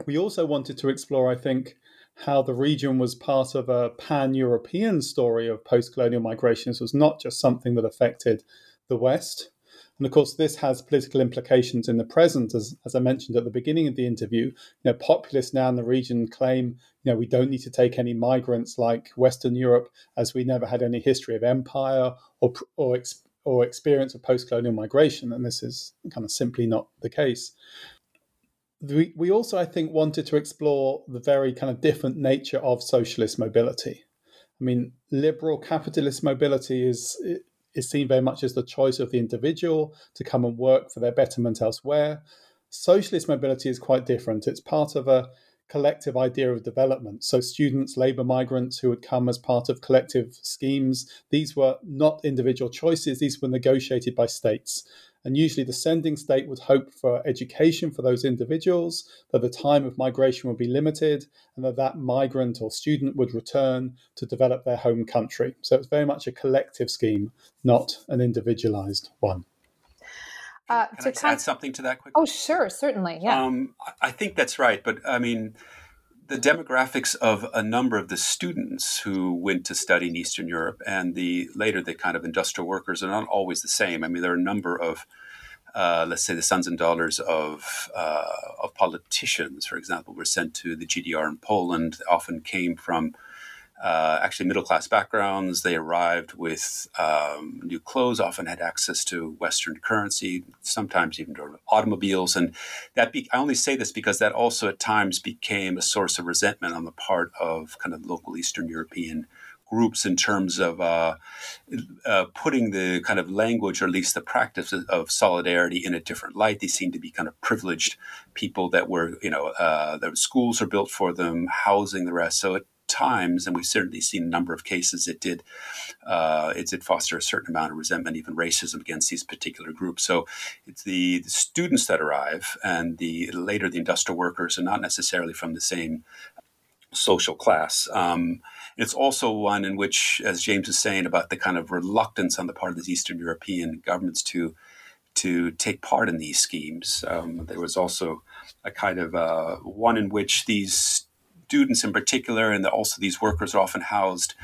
We also wanted to explore, I think, how the region was part of a pan European story of post colonial migration. This was not just something that affected the West. And of course, this has political implications in the present, as, as I mentioned at the beginning of the interview. You know, populists now in the region claim, you know, we don't need to take any migrants like Western Europe, as we never had any history of empire or or, or experience of post-colonial migration, and this is kind of simply not the case. We, we also, I think, wanted to explore the very kind of different nature of socialist mobility. I mean, liberal capitalist mobility is is seen very much as the choice of the individual to come and work for their betterment elsewhere. Socialist mobility is quite different. It's part of a collective idea of development. So, students, labor migrants who would come as part of collective schemes, these were not individual choices, these were negotiated by states. And usually, the sending state would hope for education for those individuals, that the time of migration would be limited, and that that migrant or student would return to develop their home country. So it's very much a collective scheme, not an individualized one. Uh, Can I add something to that quickly? Oh, sure, certainly, yeah. Um, I think that's right, but I mean, the demographics of a number of the students who went to study in Eastern Europe and the later the kind of industrial workers are not always the same. I mean, there are a number of uh, let's say the sons and daughters of uh, of politicians, for example, were sent to the GDR in Poland. Often came from uh, actually middle class backgrounds. They arrived with um, new clothes, often had access to Western currency, sometimes even automobiles. And that be- I only say this because that also at times became a source of resentment on the part of kind of local Eastern European groups in terms of uh, uh, putting the kind of language or at least the practice of solidarity in a different light. They seem to be kind of privileged people that were, you know, uh, their schools are built for them, housing the rest. So it times, and we've certainly seen a number of cases, it did uh, it did foster a certain amount of resentment, even racism against these particular groups. So it's the, the students that arrive, and the later the industrial workers are not necessarily from the same social class. Um, it's also one in which, as James is saying, about the kind of reluctance on the part of these Eastern European governments to to take part in these schemes. Um, there was also a kind of uh, one in which these students in particular, and also these workers are often housed,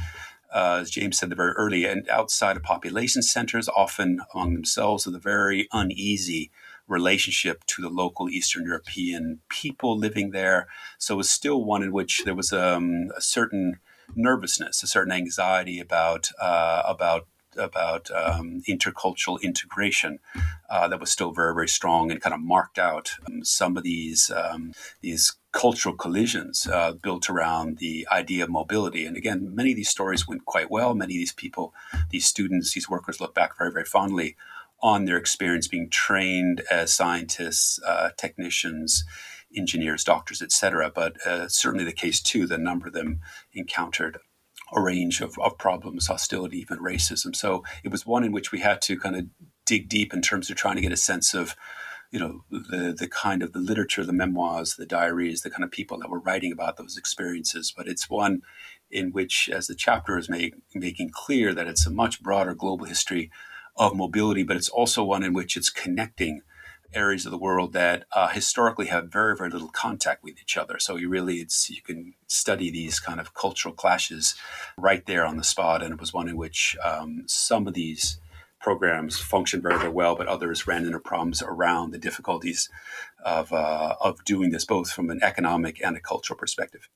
uh, as James said very early, and outside of population centers, often among themselves, with a very uneasy relationship to the local Eastern European people living there. So it was still one in which there was um, a certain nervousness, a certain anxiety about uh, about about um, intercultural integration uh, that was still very very strong and kind of marked out um, some of these um, these cultural collisions uh, built around the idea of mobility. And again, many of these stories went quite well. Many of these people, these students, these workers look back very very fondly on their experience being trained as scientists, uh, technicians. Engineers, doctors, etc. But uh, certainly the case too, the number of them encountered a range of, of problems, hostility, even racism. So it was one in which we had to kind of dig deep in terms of trying to get a sense of, you know, the the kind of the literature, the memoirs, the diaries, the kind of people that were writing about those experiences. But it's one in which, as the chapter is make, making clear, that it's a much broader global history of mobility, but it's also one in which it's connecting areas of the world that uh, historically have very very little contact with each other. So you really it's you can study these kind of cultural clashes right there on the spot, and it was one in which um, some of these programs functioned very very well, but others ran into problems around the difficulties of uh, of doing this both from an economic and a cultural perspective.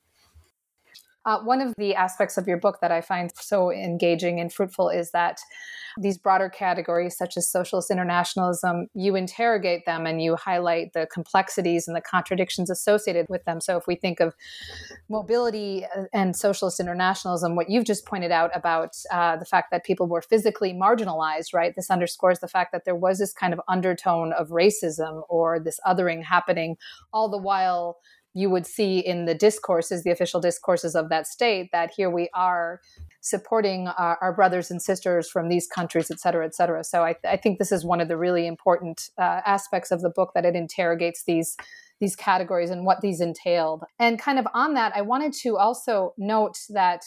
Uh, one of the aspects of your book that I find so engaging and fruitful is that these broader categories, such as socialist internationalism, you interrogate them and you highlight the complexities and the contradictions associated with them. So, if we think of mobility uh, and socialist internationalism, what you've just pointed out about uh, the fact that people were physically marginalized, right? This underscores the fact that there was this kind of undertone of racism or this othering happening, all the while you would see in the discourses, the official discourses of that state, that here we are supporting our, our brothers and sisters from these countries, et cetera, et cetera. So I, I think this is one of the really important uh, aspects of the book that it interrogates these these categories and what these entailed. And kind of on that, I wanted to also note that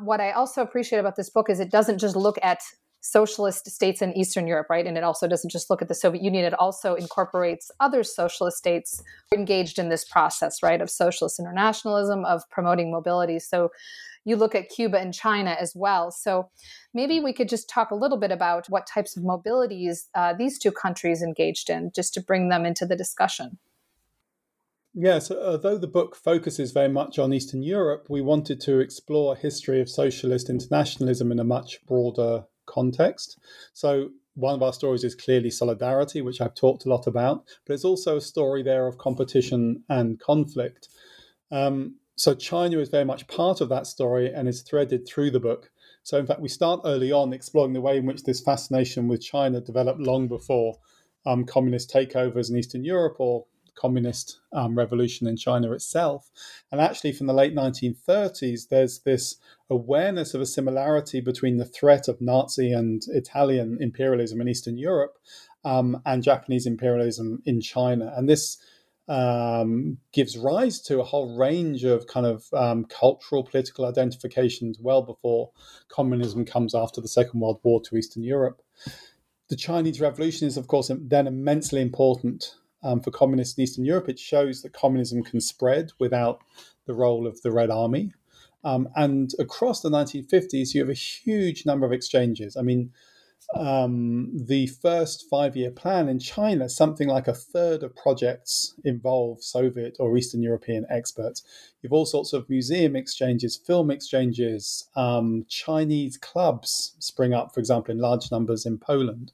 what I also appreciate about this book is it doesn't just look at socialist states in Eastern Europe, right? And it also doesn't just look at the Soviet Union, it also incorporates other socialist states engaged in this process, right, of socialist internationalism, of promoting mobility. So you look at Cuba and China as well. So maybe we could just talk a little bit about what types of mobilities uh, these two countries engaged in, just to bring them into the discussion. Yes, although the book focuses very much on Eastern Europe, we wanted to explore a history of socialist internationalism in a much broader context. So one of our stories is clearly solidarity, which I've talked a lot about, but it's also a story there of competition and conflict. Um, so China is very much part of that story and is threaded through the book. So in fact, we start early on exploring the way in which this fascination with China developed long before um, communist takeovers in Eastern Europe or communist um, revolution in China itself. And actually, from the late 1930s, there's this awareness of a similarity between the threat of Nazi and Italian imperialism in Eastern Europe um, and Japanese imperialism in China. And this um, gives rise to a whole range of kind of um, cultural, political identifications well before communism comes after the Second World War to Eastern Europe. The Chinese Revolution is, of course, then immensely important um, for communists in Eastern Europe. It shows that communism can spread without the role of the Red Army. Um, and across the 1950s, you have a huge number of exchanges. I mean, um, the first five year plan in China, something like a third of projects involve Soviet or Eastern European experts. You have all sorts of museum exchanges, film exchanges, um, Chinese clubs spring up, for example, in large numbers in Poland.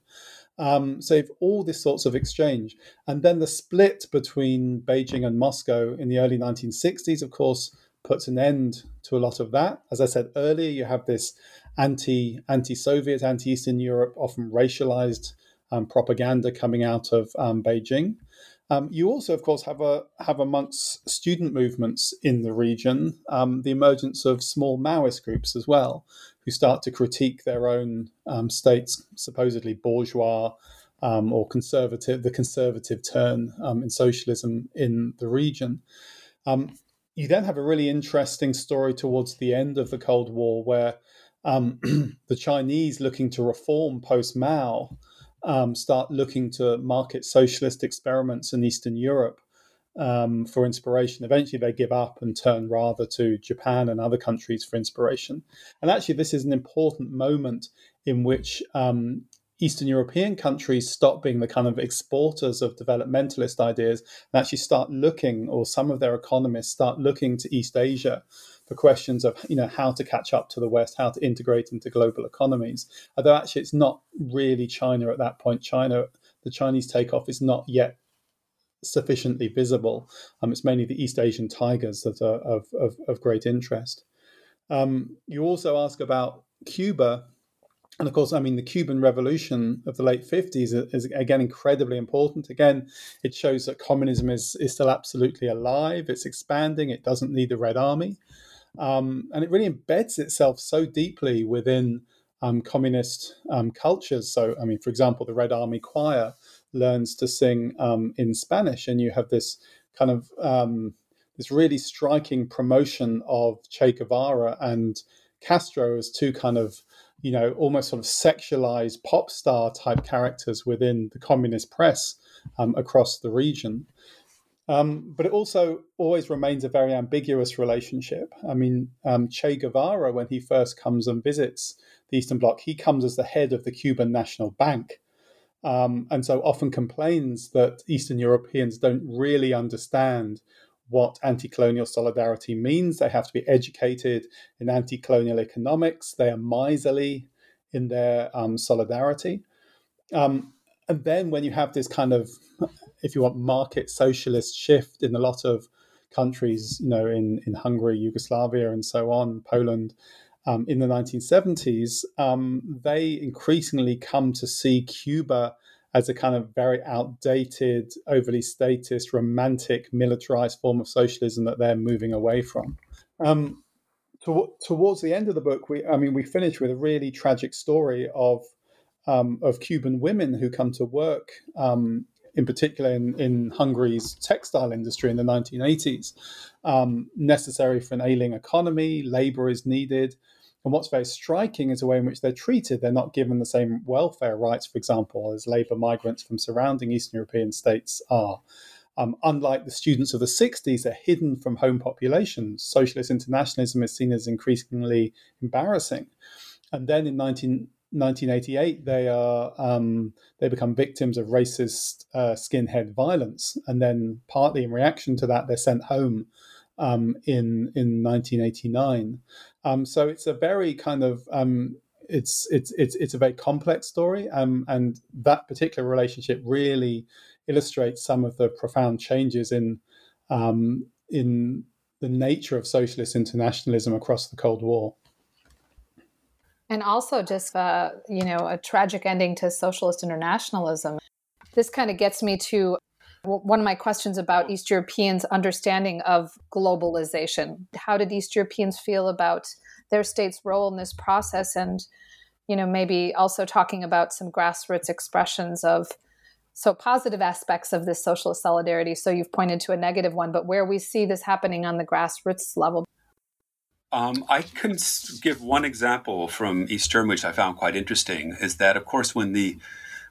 Um, so all this sorts of exchange. And then the split between Beijing and Moscow in the early 1960s, of course, puts an end to a lot of that. As I said earlier, you have this anti anti Soviet, anti Eastern Europe, often racialized um, propaganda coming out of um, Beijing. Um, you also, of course, have a have amongst student movements in the region um, the emergence of small Maoist groups as well, who start to critique their own um, state's supposedly bourgeois um, or conservative the conservative turn in socialism in the region. you then have a really interesting story towards the end of the Cold War where um, the Chinese looking to reform post Mao um, start looking to market socialist experiments in Eastern Europe um, for inspiration. Eventually, they give up and turn rather to Japan and other countries for inspiration. And actually, this is an important moment in which um, Eastern European countries stop being the kind of exporters of developmentalist ideas and actually start looking, or some of their economists start looking to East Asia for questions of you know how to catch up to the West, how to integrate into global economies. Although actually it's not really China at that point. China, the Chinese takeoff is not yet sufficiently visible. Um, it's mainly the East Asian tigers that are of, of, of great interest. Um, you also ask about Cuba. And of course, I mean, the Cuban Revolution of the late 50s is, again incredibly important. Again, it shows that communism is, is still absolutely alive, it's expanding, it doesn't need the Red Army. Um, and it really embeds itself so deeply within um, communist um, cultures. So, I mean, for example, the Red Army Choir learns to sing um, in Spanish, and you have this kind of um, this really striking promotion of Che Guevara and Castro as two kind of you know almost sort of sexualized pop star type characters within the communist press um, across the region. Um, but it also always remains a very ambiguous relationship. I mean, um, Che Guevara, when he first comes and visits the Eastern Bloc, he comes as the head of the Cuban National Bank. Um, and so often complains that Eastern Europeans don't really understand what anti colonial solidarity means. They have to be educated in anti colonial economics, they are miserly in their um, solidarity. Um, and then when you have this kind of if you want market socialist shift in a lot of countries you know in in hungary yugoslavia and so on poland um, in the 1970s um, they increasingly come to see cuba as a kind of very outdated overly statist romantic militarized form of socialism that they're moving away from. Um, to, towards the end of the book we i mean we finish with a really tragic story of um, of Cuban women who come to work, um, in particular in, in, Hungary's textile industry in the 1980s. Um, necessary for an ailing economy, labor is needed. And what's very striking is the way in which they're treated. They're not given the same welfare rights, for example, as labor migrants from surrounding Eastern European states are. Um, unlike the students of the 60s, they're hidden from home populations. Socialist internationalism is seen as increasingly embarrassing. And then in 19, 1988, they are um, they become victims of racist uh, skinhead violence, and then partly in reaction to that, they're sent home um, in in 1989. Um, so it's a very kind of um, it's it's it's it's a very complex story, um, and that particular relationship really illustrates some of the profound changes in um, in the nature of socialist internationalism across the Cold War and also just uh, you know a tragic ending to socialist internationalism. This kind of gets me to one of my questions about east europeans understanding of globalization. How did east europeans feel about their state's role in this process? And you know maybe also talking about some grassroots expressions of so positive aspects of this socialist solidarity. So you've pointed to a negative one but where we see this happening on the grassroots level um, I can give one example from East Germany, which I found quite interesting, is that, of course, when the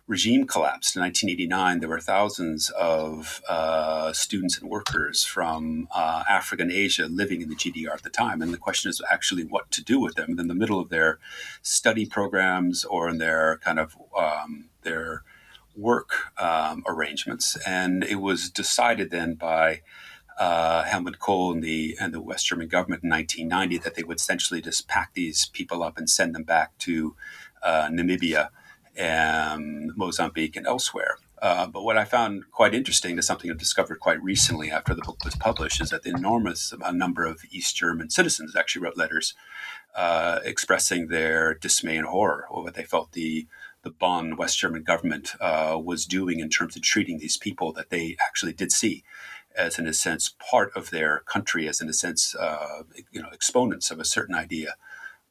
regime collapsed in 1989, there were thousands of uh, students and workers from uh, Africa and Asia living in the GDR at the time. And the question is actually what to do with them in the middle of their study programs or in their kind of um, their work um, arrangements. And it was decided then by uh, Helmut Kohl and the and the West German government in 1990 that they would essentially just pack these people up and send them back to uh, Namibia and Mozambique and elsewhere. Uh, but what I found quite interesting is something I discovered quite recently after the book was published is that the enormous number of East German citizens actually wrote letters uh, expressing their dismay and horror over what they felt the the Bonn West German government uh, was doing in terms of treating these people that they actually did see as, in a sense, part of their country, as in a sense, uh, you know, exponents of a certain idea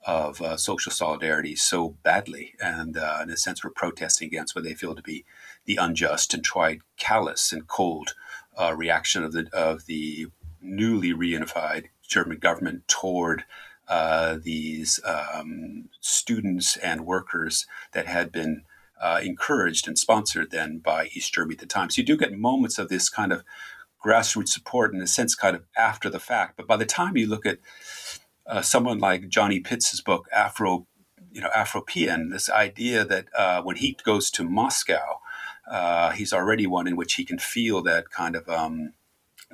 of uh, social solidarity so badly, and uh, in a sense, we're protesting against what they feel to be the unjust and tried callous and cold uh, reaction of the of the newly reunified German government toward uh, these um, students and workers that had been uh, encouraged and sponsored then by East Germany at the time. So you do get moments of this kind of grassroots support in a sense, kind of after the fact. But by the time you look at uh, someone like Johnny Pitts's book, Afro, you know, Afropean, this idea that uh, when he goes to Moscow, uh, he's already one in which he can feel that kind of um,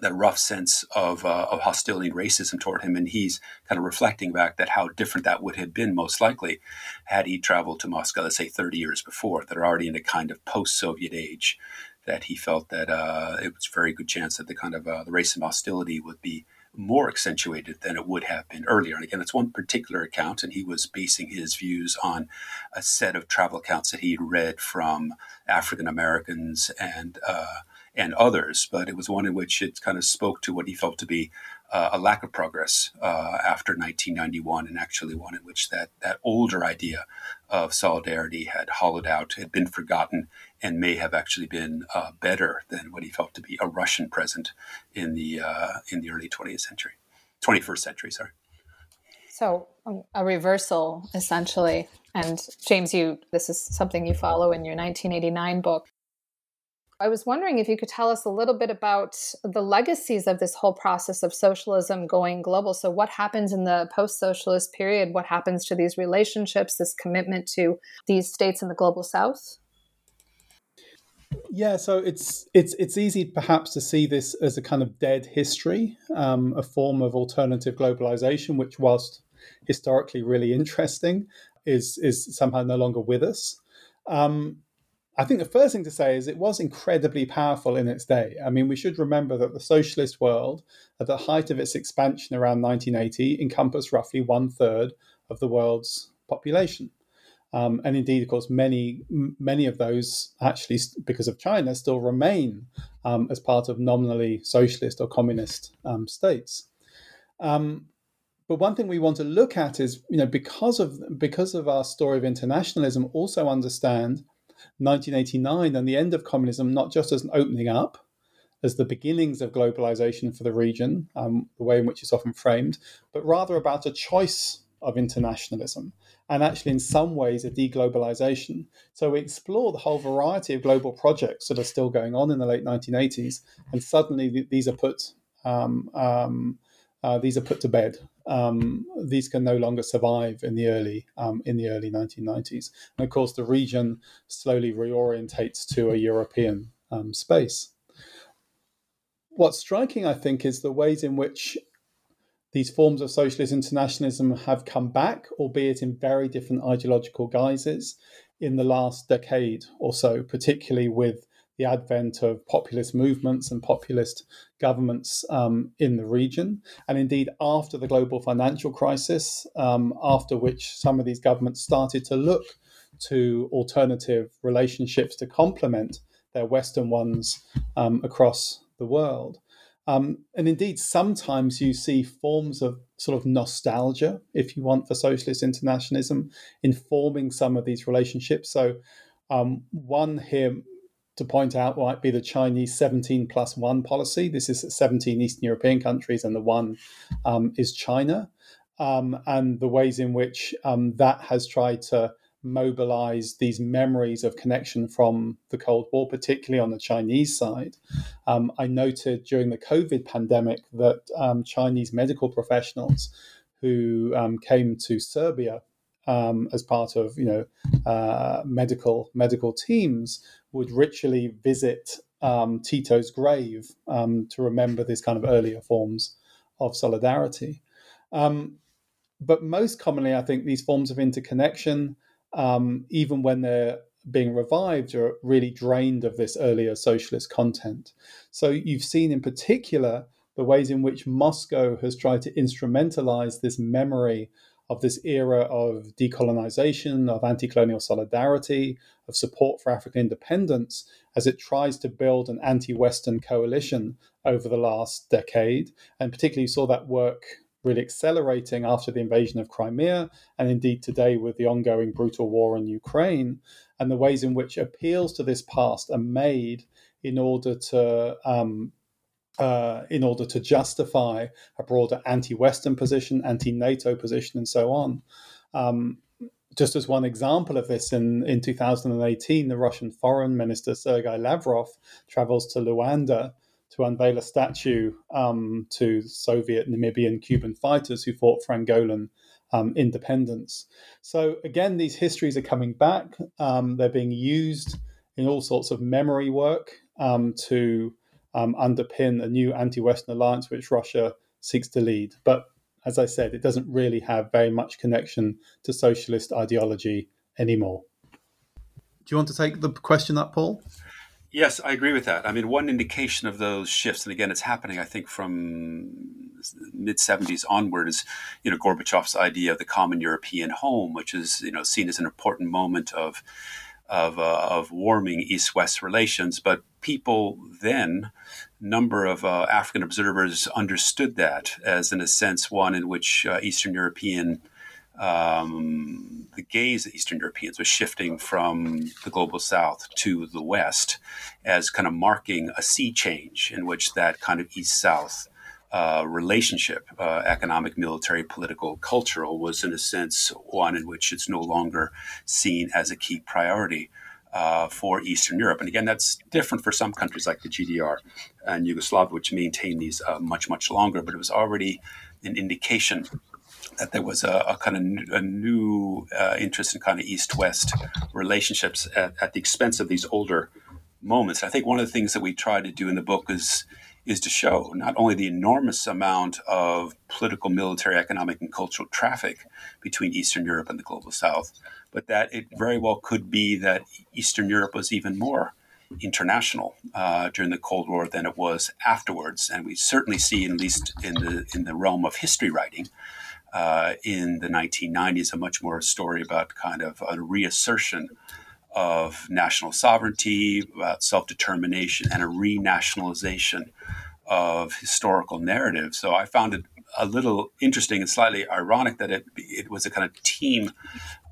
that rough sense of, uh, of hostility and racism toward him, and he's kind of reflecting back that how different that would have been most likely had he traveled to Moscow, let's say, 30 years before. That are already in a kind of post-Soviet age, that he felt that uh, it was a very good chance that the kind of uh, the racism hostility would be more accentuated than it would have been earlier. And again, it's one particular account, and he was basing his views on a set of travel accounts that he'd read from African Americans and uh, and others. But it was one in which it kind of spoke to what he felt to be uh, a lack of progress uh, after 1991, and actually one in which that that older idea of solidarity had hollowed out, had been forgotten, and may have actually been uh, better than what he felt to be a Russian present in the uh, in the early 20th century, 21st century. Sorry. So um, a reversal, essentially. And James, you this is something you follow in your 1989 book. I was wondering if you could tell us a little bit about the legacies of this whole process of socialism going global. So, what happens in the post socialist period? What happens to these relationships, this commitment to these states in the global south? Yeah, so it's it's it's easy perhaps to see this as a kind of dead history, um, a form of alternative globalization, which, whilst historically really interesting, is is somehow no longer with us. Um, I think the first thing to say is it was incredibly powerful in its day. I mean, we should remember that the socialist world, at the height of its expansion around 1980, encompassed roughly one third of the world's population. Um, and indeed, of course, many many of those actually, because of China, still remain um, as part of nominally socialist or communist um, states. Um, but one thing we want to look at is, you know, because of because of our story of internationalism, also understand 1989 and the end of communism not just as an opening up, as the beginnings of globalization for the region, um, the way in which it's often framed, but rather about a choice of internationalism and actually, in some ways, a deglobalization. So we explore the whole variety of global projects that are still going on in the late 1980s, and suddenly these are put um, um, uh, these are put to bed. Um, these can no longer survive in the early um, in the early 1990s, and of course, the region slowly reorientates to a European um, space. What's striking, I think, is the ways in which these forms of socialist internationalism have come back, albeit in very different ideological guises, in the last decade or so, particularly with the advent of populist movements and populist governments um, in the region. And indeed, after the global financial crisis, um, after which some of these governments started to look to alternative relationships to complement their Western ones um, across the world. Um, and indeed, sometimes you see forms of sort of nostalgia, if you want, for socialist internationalism informing some of these relationships. So, um, one here to point out might be the Chinese 17 plus one policy. This is 17 Eastern European countries, and the one um, is China. Um, and the ways in which um, that has tried to mobilize these memories of connection from the Cold War, particularly on the Chinese side. Um, I noted during the COVID pandemic that um, Chinese medical professionals who um, came to Serbia um, as part of you know uh, medical medical teams would ritually visit um, Tito's grave um, to remember these kind of earlier forms of solidarity. Um, but most commonly, I think these forms of interconnection, um, even when they're being revived, are really drained of this earlier socialist content. So you've seen in particular the ways in which Moscow has tried to instrumentalize this memory of this era of decolonization, of anti colonial solidarity, of support for African independence, as it tries to build an anti Western coalition over the last decade. And particularly you saw that work really accelerating after the invasion of Crimea, and indeed today with the ongoing brutal war in Ukraine, and the ways in which appeals to this past are made in order to um, uh, in order to justify a broader anti-Western position, anti-NATO position, and so on. Um, just as one example of this, in, in 2018, the Russian Foreign Minister Sergei Lavrov travels to Luanda to unveil a statue um, to Soviet, Namibian, Cuban fighters who fought for Angolan um, independence. So, again, these histories are coming back. Um, they're being used in all sorts of memory work um, to um, underpin a new anti Western alliance which Russia seeks to lead. But as I said, it doesn't really have very much connection to socialist ideology anymore. Do you want to take the question up, Paul? Yes, I agree with that. I mean, one indication of those shifts, and again, it's happening, I think, from mid 70s onward, is you know Gorbachev's idea of the common European home, which is you know seen as an important moment of of, uh, of warming East-West relations. But people then, number of uh, African observers understood that as, in a sense, one in which uh, Eastern European um, the gaze of Eastern Europeans was shifting from the global South to the West as kind of marking a sea change in which that kind of East South uh, relationship, uh, economic, military, political, cultural, was in a sense one in which it's no longer seen as a key priority uh, for Eastern Europe. And again, that's different for some countries like the GDR and Yugoslavia, which maintain these uh, much, much longer. But it was already an indication that there was a, a kind of a new uh, interest in kind of East-West relationships at, at the expense of these older moments. I think one of the things that we try to do in the book is is to show not only the enormous amount of political, military, economic, and cultural traffic between Eastern Europe and the global South, but that it very well could be that Eastern Europe was even more international uh, during the Cold War than it was afterwards. And we certainly see, at least in the in the realm of history writing, uh, in the 1990s, a much more story about kind of a reassertion of national sovereignty, about self determination, and a renationalization of historical narrative. So I found it a little interesting and slightly ironic that it it was a kind of team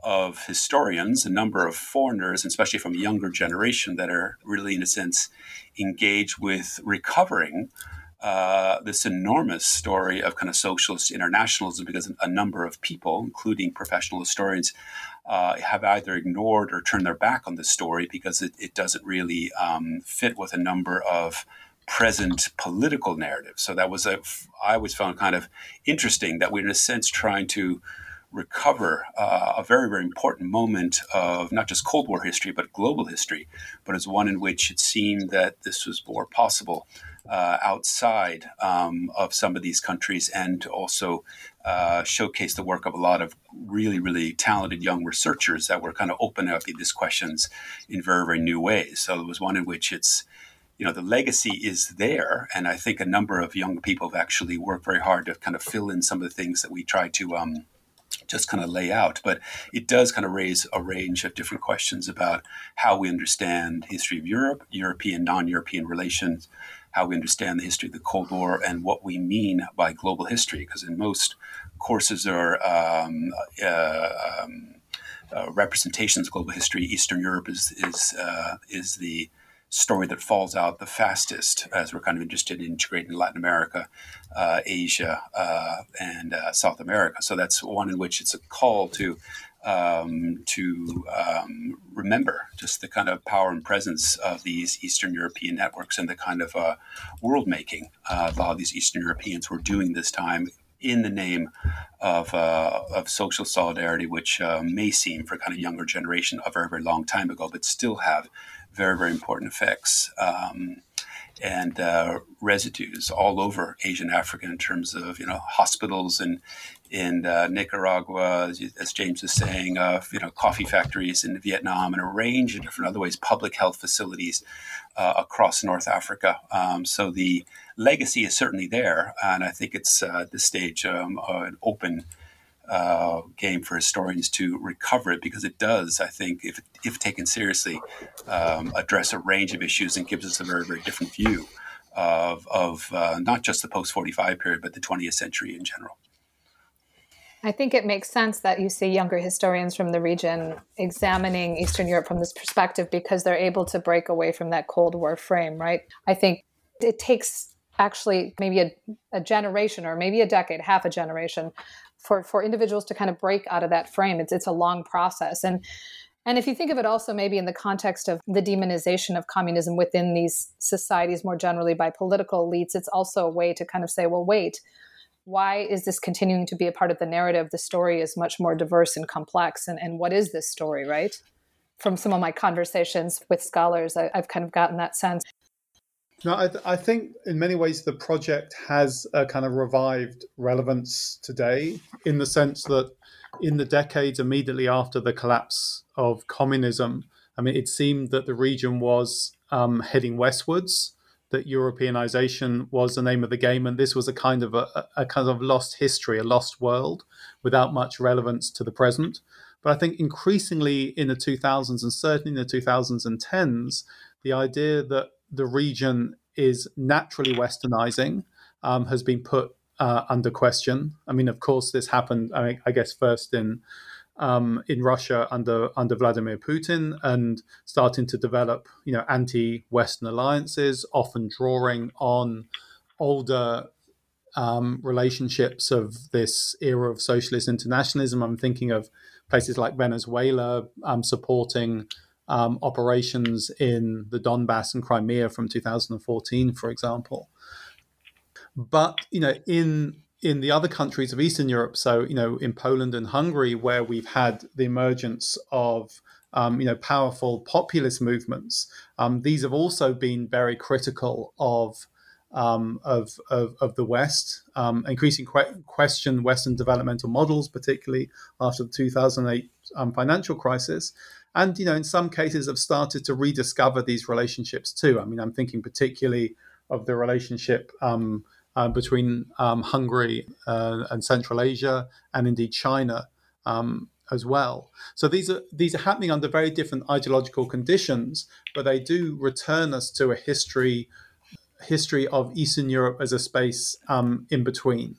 of historians, a number of foreigners, especially from a younger generation, that are really, in a sense, engaged with recovering uh, this enormous story of kind of socialist internationalism because a number of people, including professional historians, uh, have either ignored or turned their back on the story because it, it doesn't really um, fit with a number of present political narratives. So that was a I always found kind of interesting that we're in a sense trying to recover uh, a very very important moment of not just Cold War history but global history, but as one in which it seemed that this was more possible uh, outside um, of some of these countries and also uh, showcase the work of a lot of really, really talented young researchers that were kind of opening up these questions in very, very new ways. So it was one in which it's, you know, the legacy is there. And I think a number of young people have actually worked very hard to kind of fill in some of the things that we try to um, just kind of lay out. But it does kind of raise a range of different questions about how we understand history of Europe, European, non-European relations, how we understand the history of the Cold War and what we mean by global history. Because in most courses or um, uh, um, uh, representations of global history, Eastern Europe is is uh, is the story that falls out the fastest, as we're kind of interested in integrating Latin America, uh, Asia, uh, and uh, South America. So that's one in which it's a call to um, to um, remember just the kind of power and presence of these Eastern European networks and the kind of uh, world making uh, of these Eastern Europeans were doing this time in the name of, uh, of social solidarity, which uh, may seem for kind of younger generation a very, very long time ago, but still have very, very important effects. Um, and uh, residues all over Asia and Africa in terms of you know hospitals and in uh, Nicaragua, as, James is saying, uh, you know coffee factories in Vietnam, and a range of different other ways, public health facilities uh, across North Africa. Um, so the legacy is certainly there, and I think it's uh, at this stage um, an open uh, game for historians to recover it because it does, I think, if, if taken seriously, um, address a range of issues and gives us a very, very different view of, of uh, not just the post 45 period, but the 20th century in general. I think it makes sense that you see younger historians from the region examining Eastern Europe from this perspective because they're able to break away from that Cold War frame, right? I think it takes actually maybe a, a generation or maybe a decade, half a generation for for individuals to kind of break out of that frame. It's it's a long process. And and if you think of it also maybe in the context of the demonization of communism within these societies more generally by political elites, it's also a way to kind of say, well, wait, why is this continuing to be a part of the narrative? The story is much more diverse and complex. And, and what is this story, right? From some of my conversations with scholars, I, have kind of gotten that sense. No, I, th- I, think in many ways the project has a kind of revived relevance today in the sense that in the decades immediately after the collapse of communism, I mean, it seemed that the region was um, heading westwards, that Europeanization was the name of the game, and this was a kind of a, a kind of lost history, a lost world without much relevance to the present. But I think increasingly in the 2000s and certainly in the 2010s, the idea that the region is naturally westernizing um, has been put uh, under question. I mean, of course, this happened. I, mean, I guess first in um, in Russia under under Vladimir Putin, and starting to develop, you know, anti-Western alliances, often drawing on older um, relationships of this era of socialist internationalism. I'm thinking of places like Venezuela um, supporting um, operations in the Donbass and Crimea from 2014, for example. But you know, in in the other countries of Eastern Europe, so you know, in Poland and Hungary, where we've had the emergence of um, you know powerful populist movements, um, these have also been very critical of um, of, of, of, the West, um, increasing que- question Western developmental models, particularly after the 2008 um, financial crisis and you know in some cases have started to rediscover these relationships too. I mean i'm thinking particularly of the relationship um, uh, between um, hungary uh, and central asia and indeed china um, as well. So these are these are happening under very different ideological conditions but they do return us to a history history of eastern europe as a space um, in between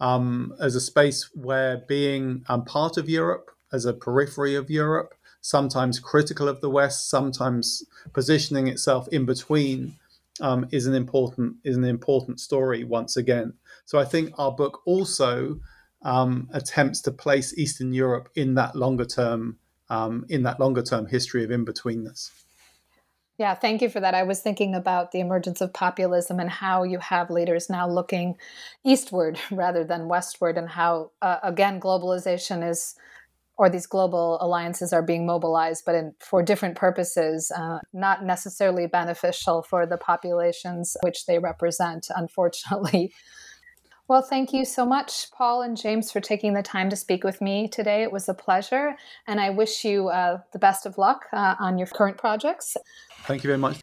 um, as a space where being um, part of europe as a periphery of europe sometimes critical of the West, sometimes positioning itself in between, um, is an important is an important story once again. So I think our book also um, attempts to place Eastern Europe in that longer term um, in that longer term history of in betweenness. Yeah, thank you for that. I was thinking about the emergence of populism and how you have leaders now looking eastward rather than westward, and how, uh, again, globalization is or these global alliances are being mobilized, but in, for different purposes, uh, not necessarily beneficial for the populations which they represent, unfortunately. Well, thank you so much, Paul and James, for taking the time to speak with me today. It was a pleasure, and I wish you uh, the best of luck uh, on your current projects. Thank you very much.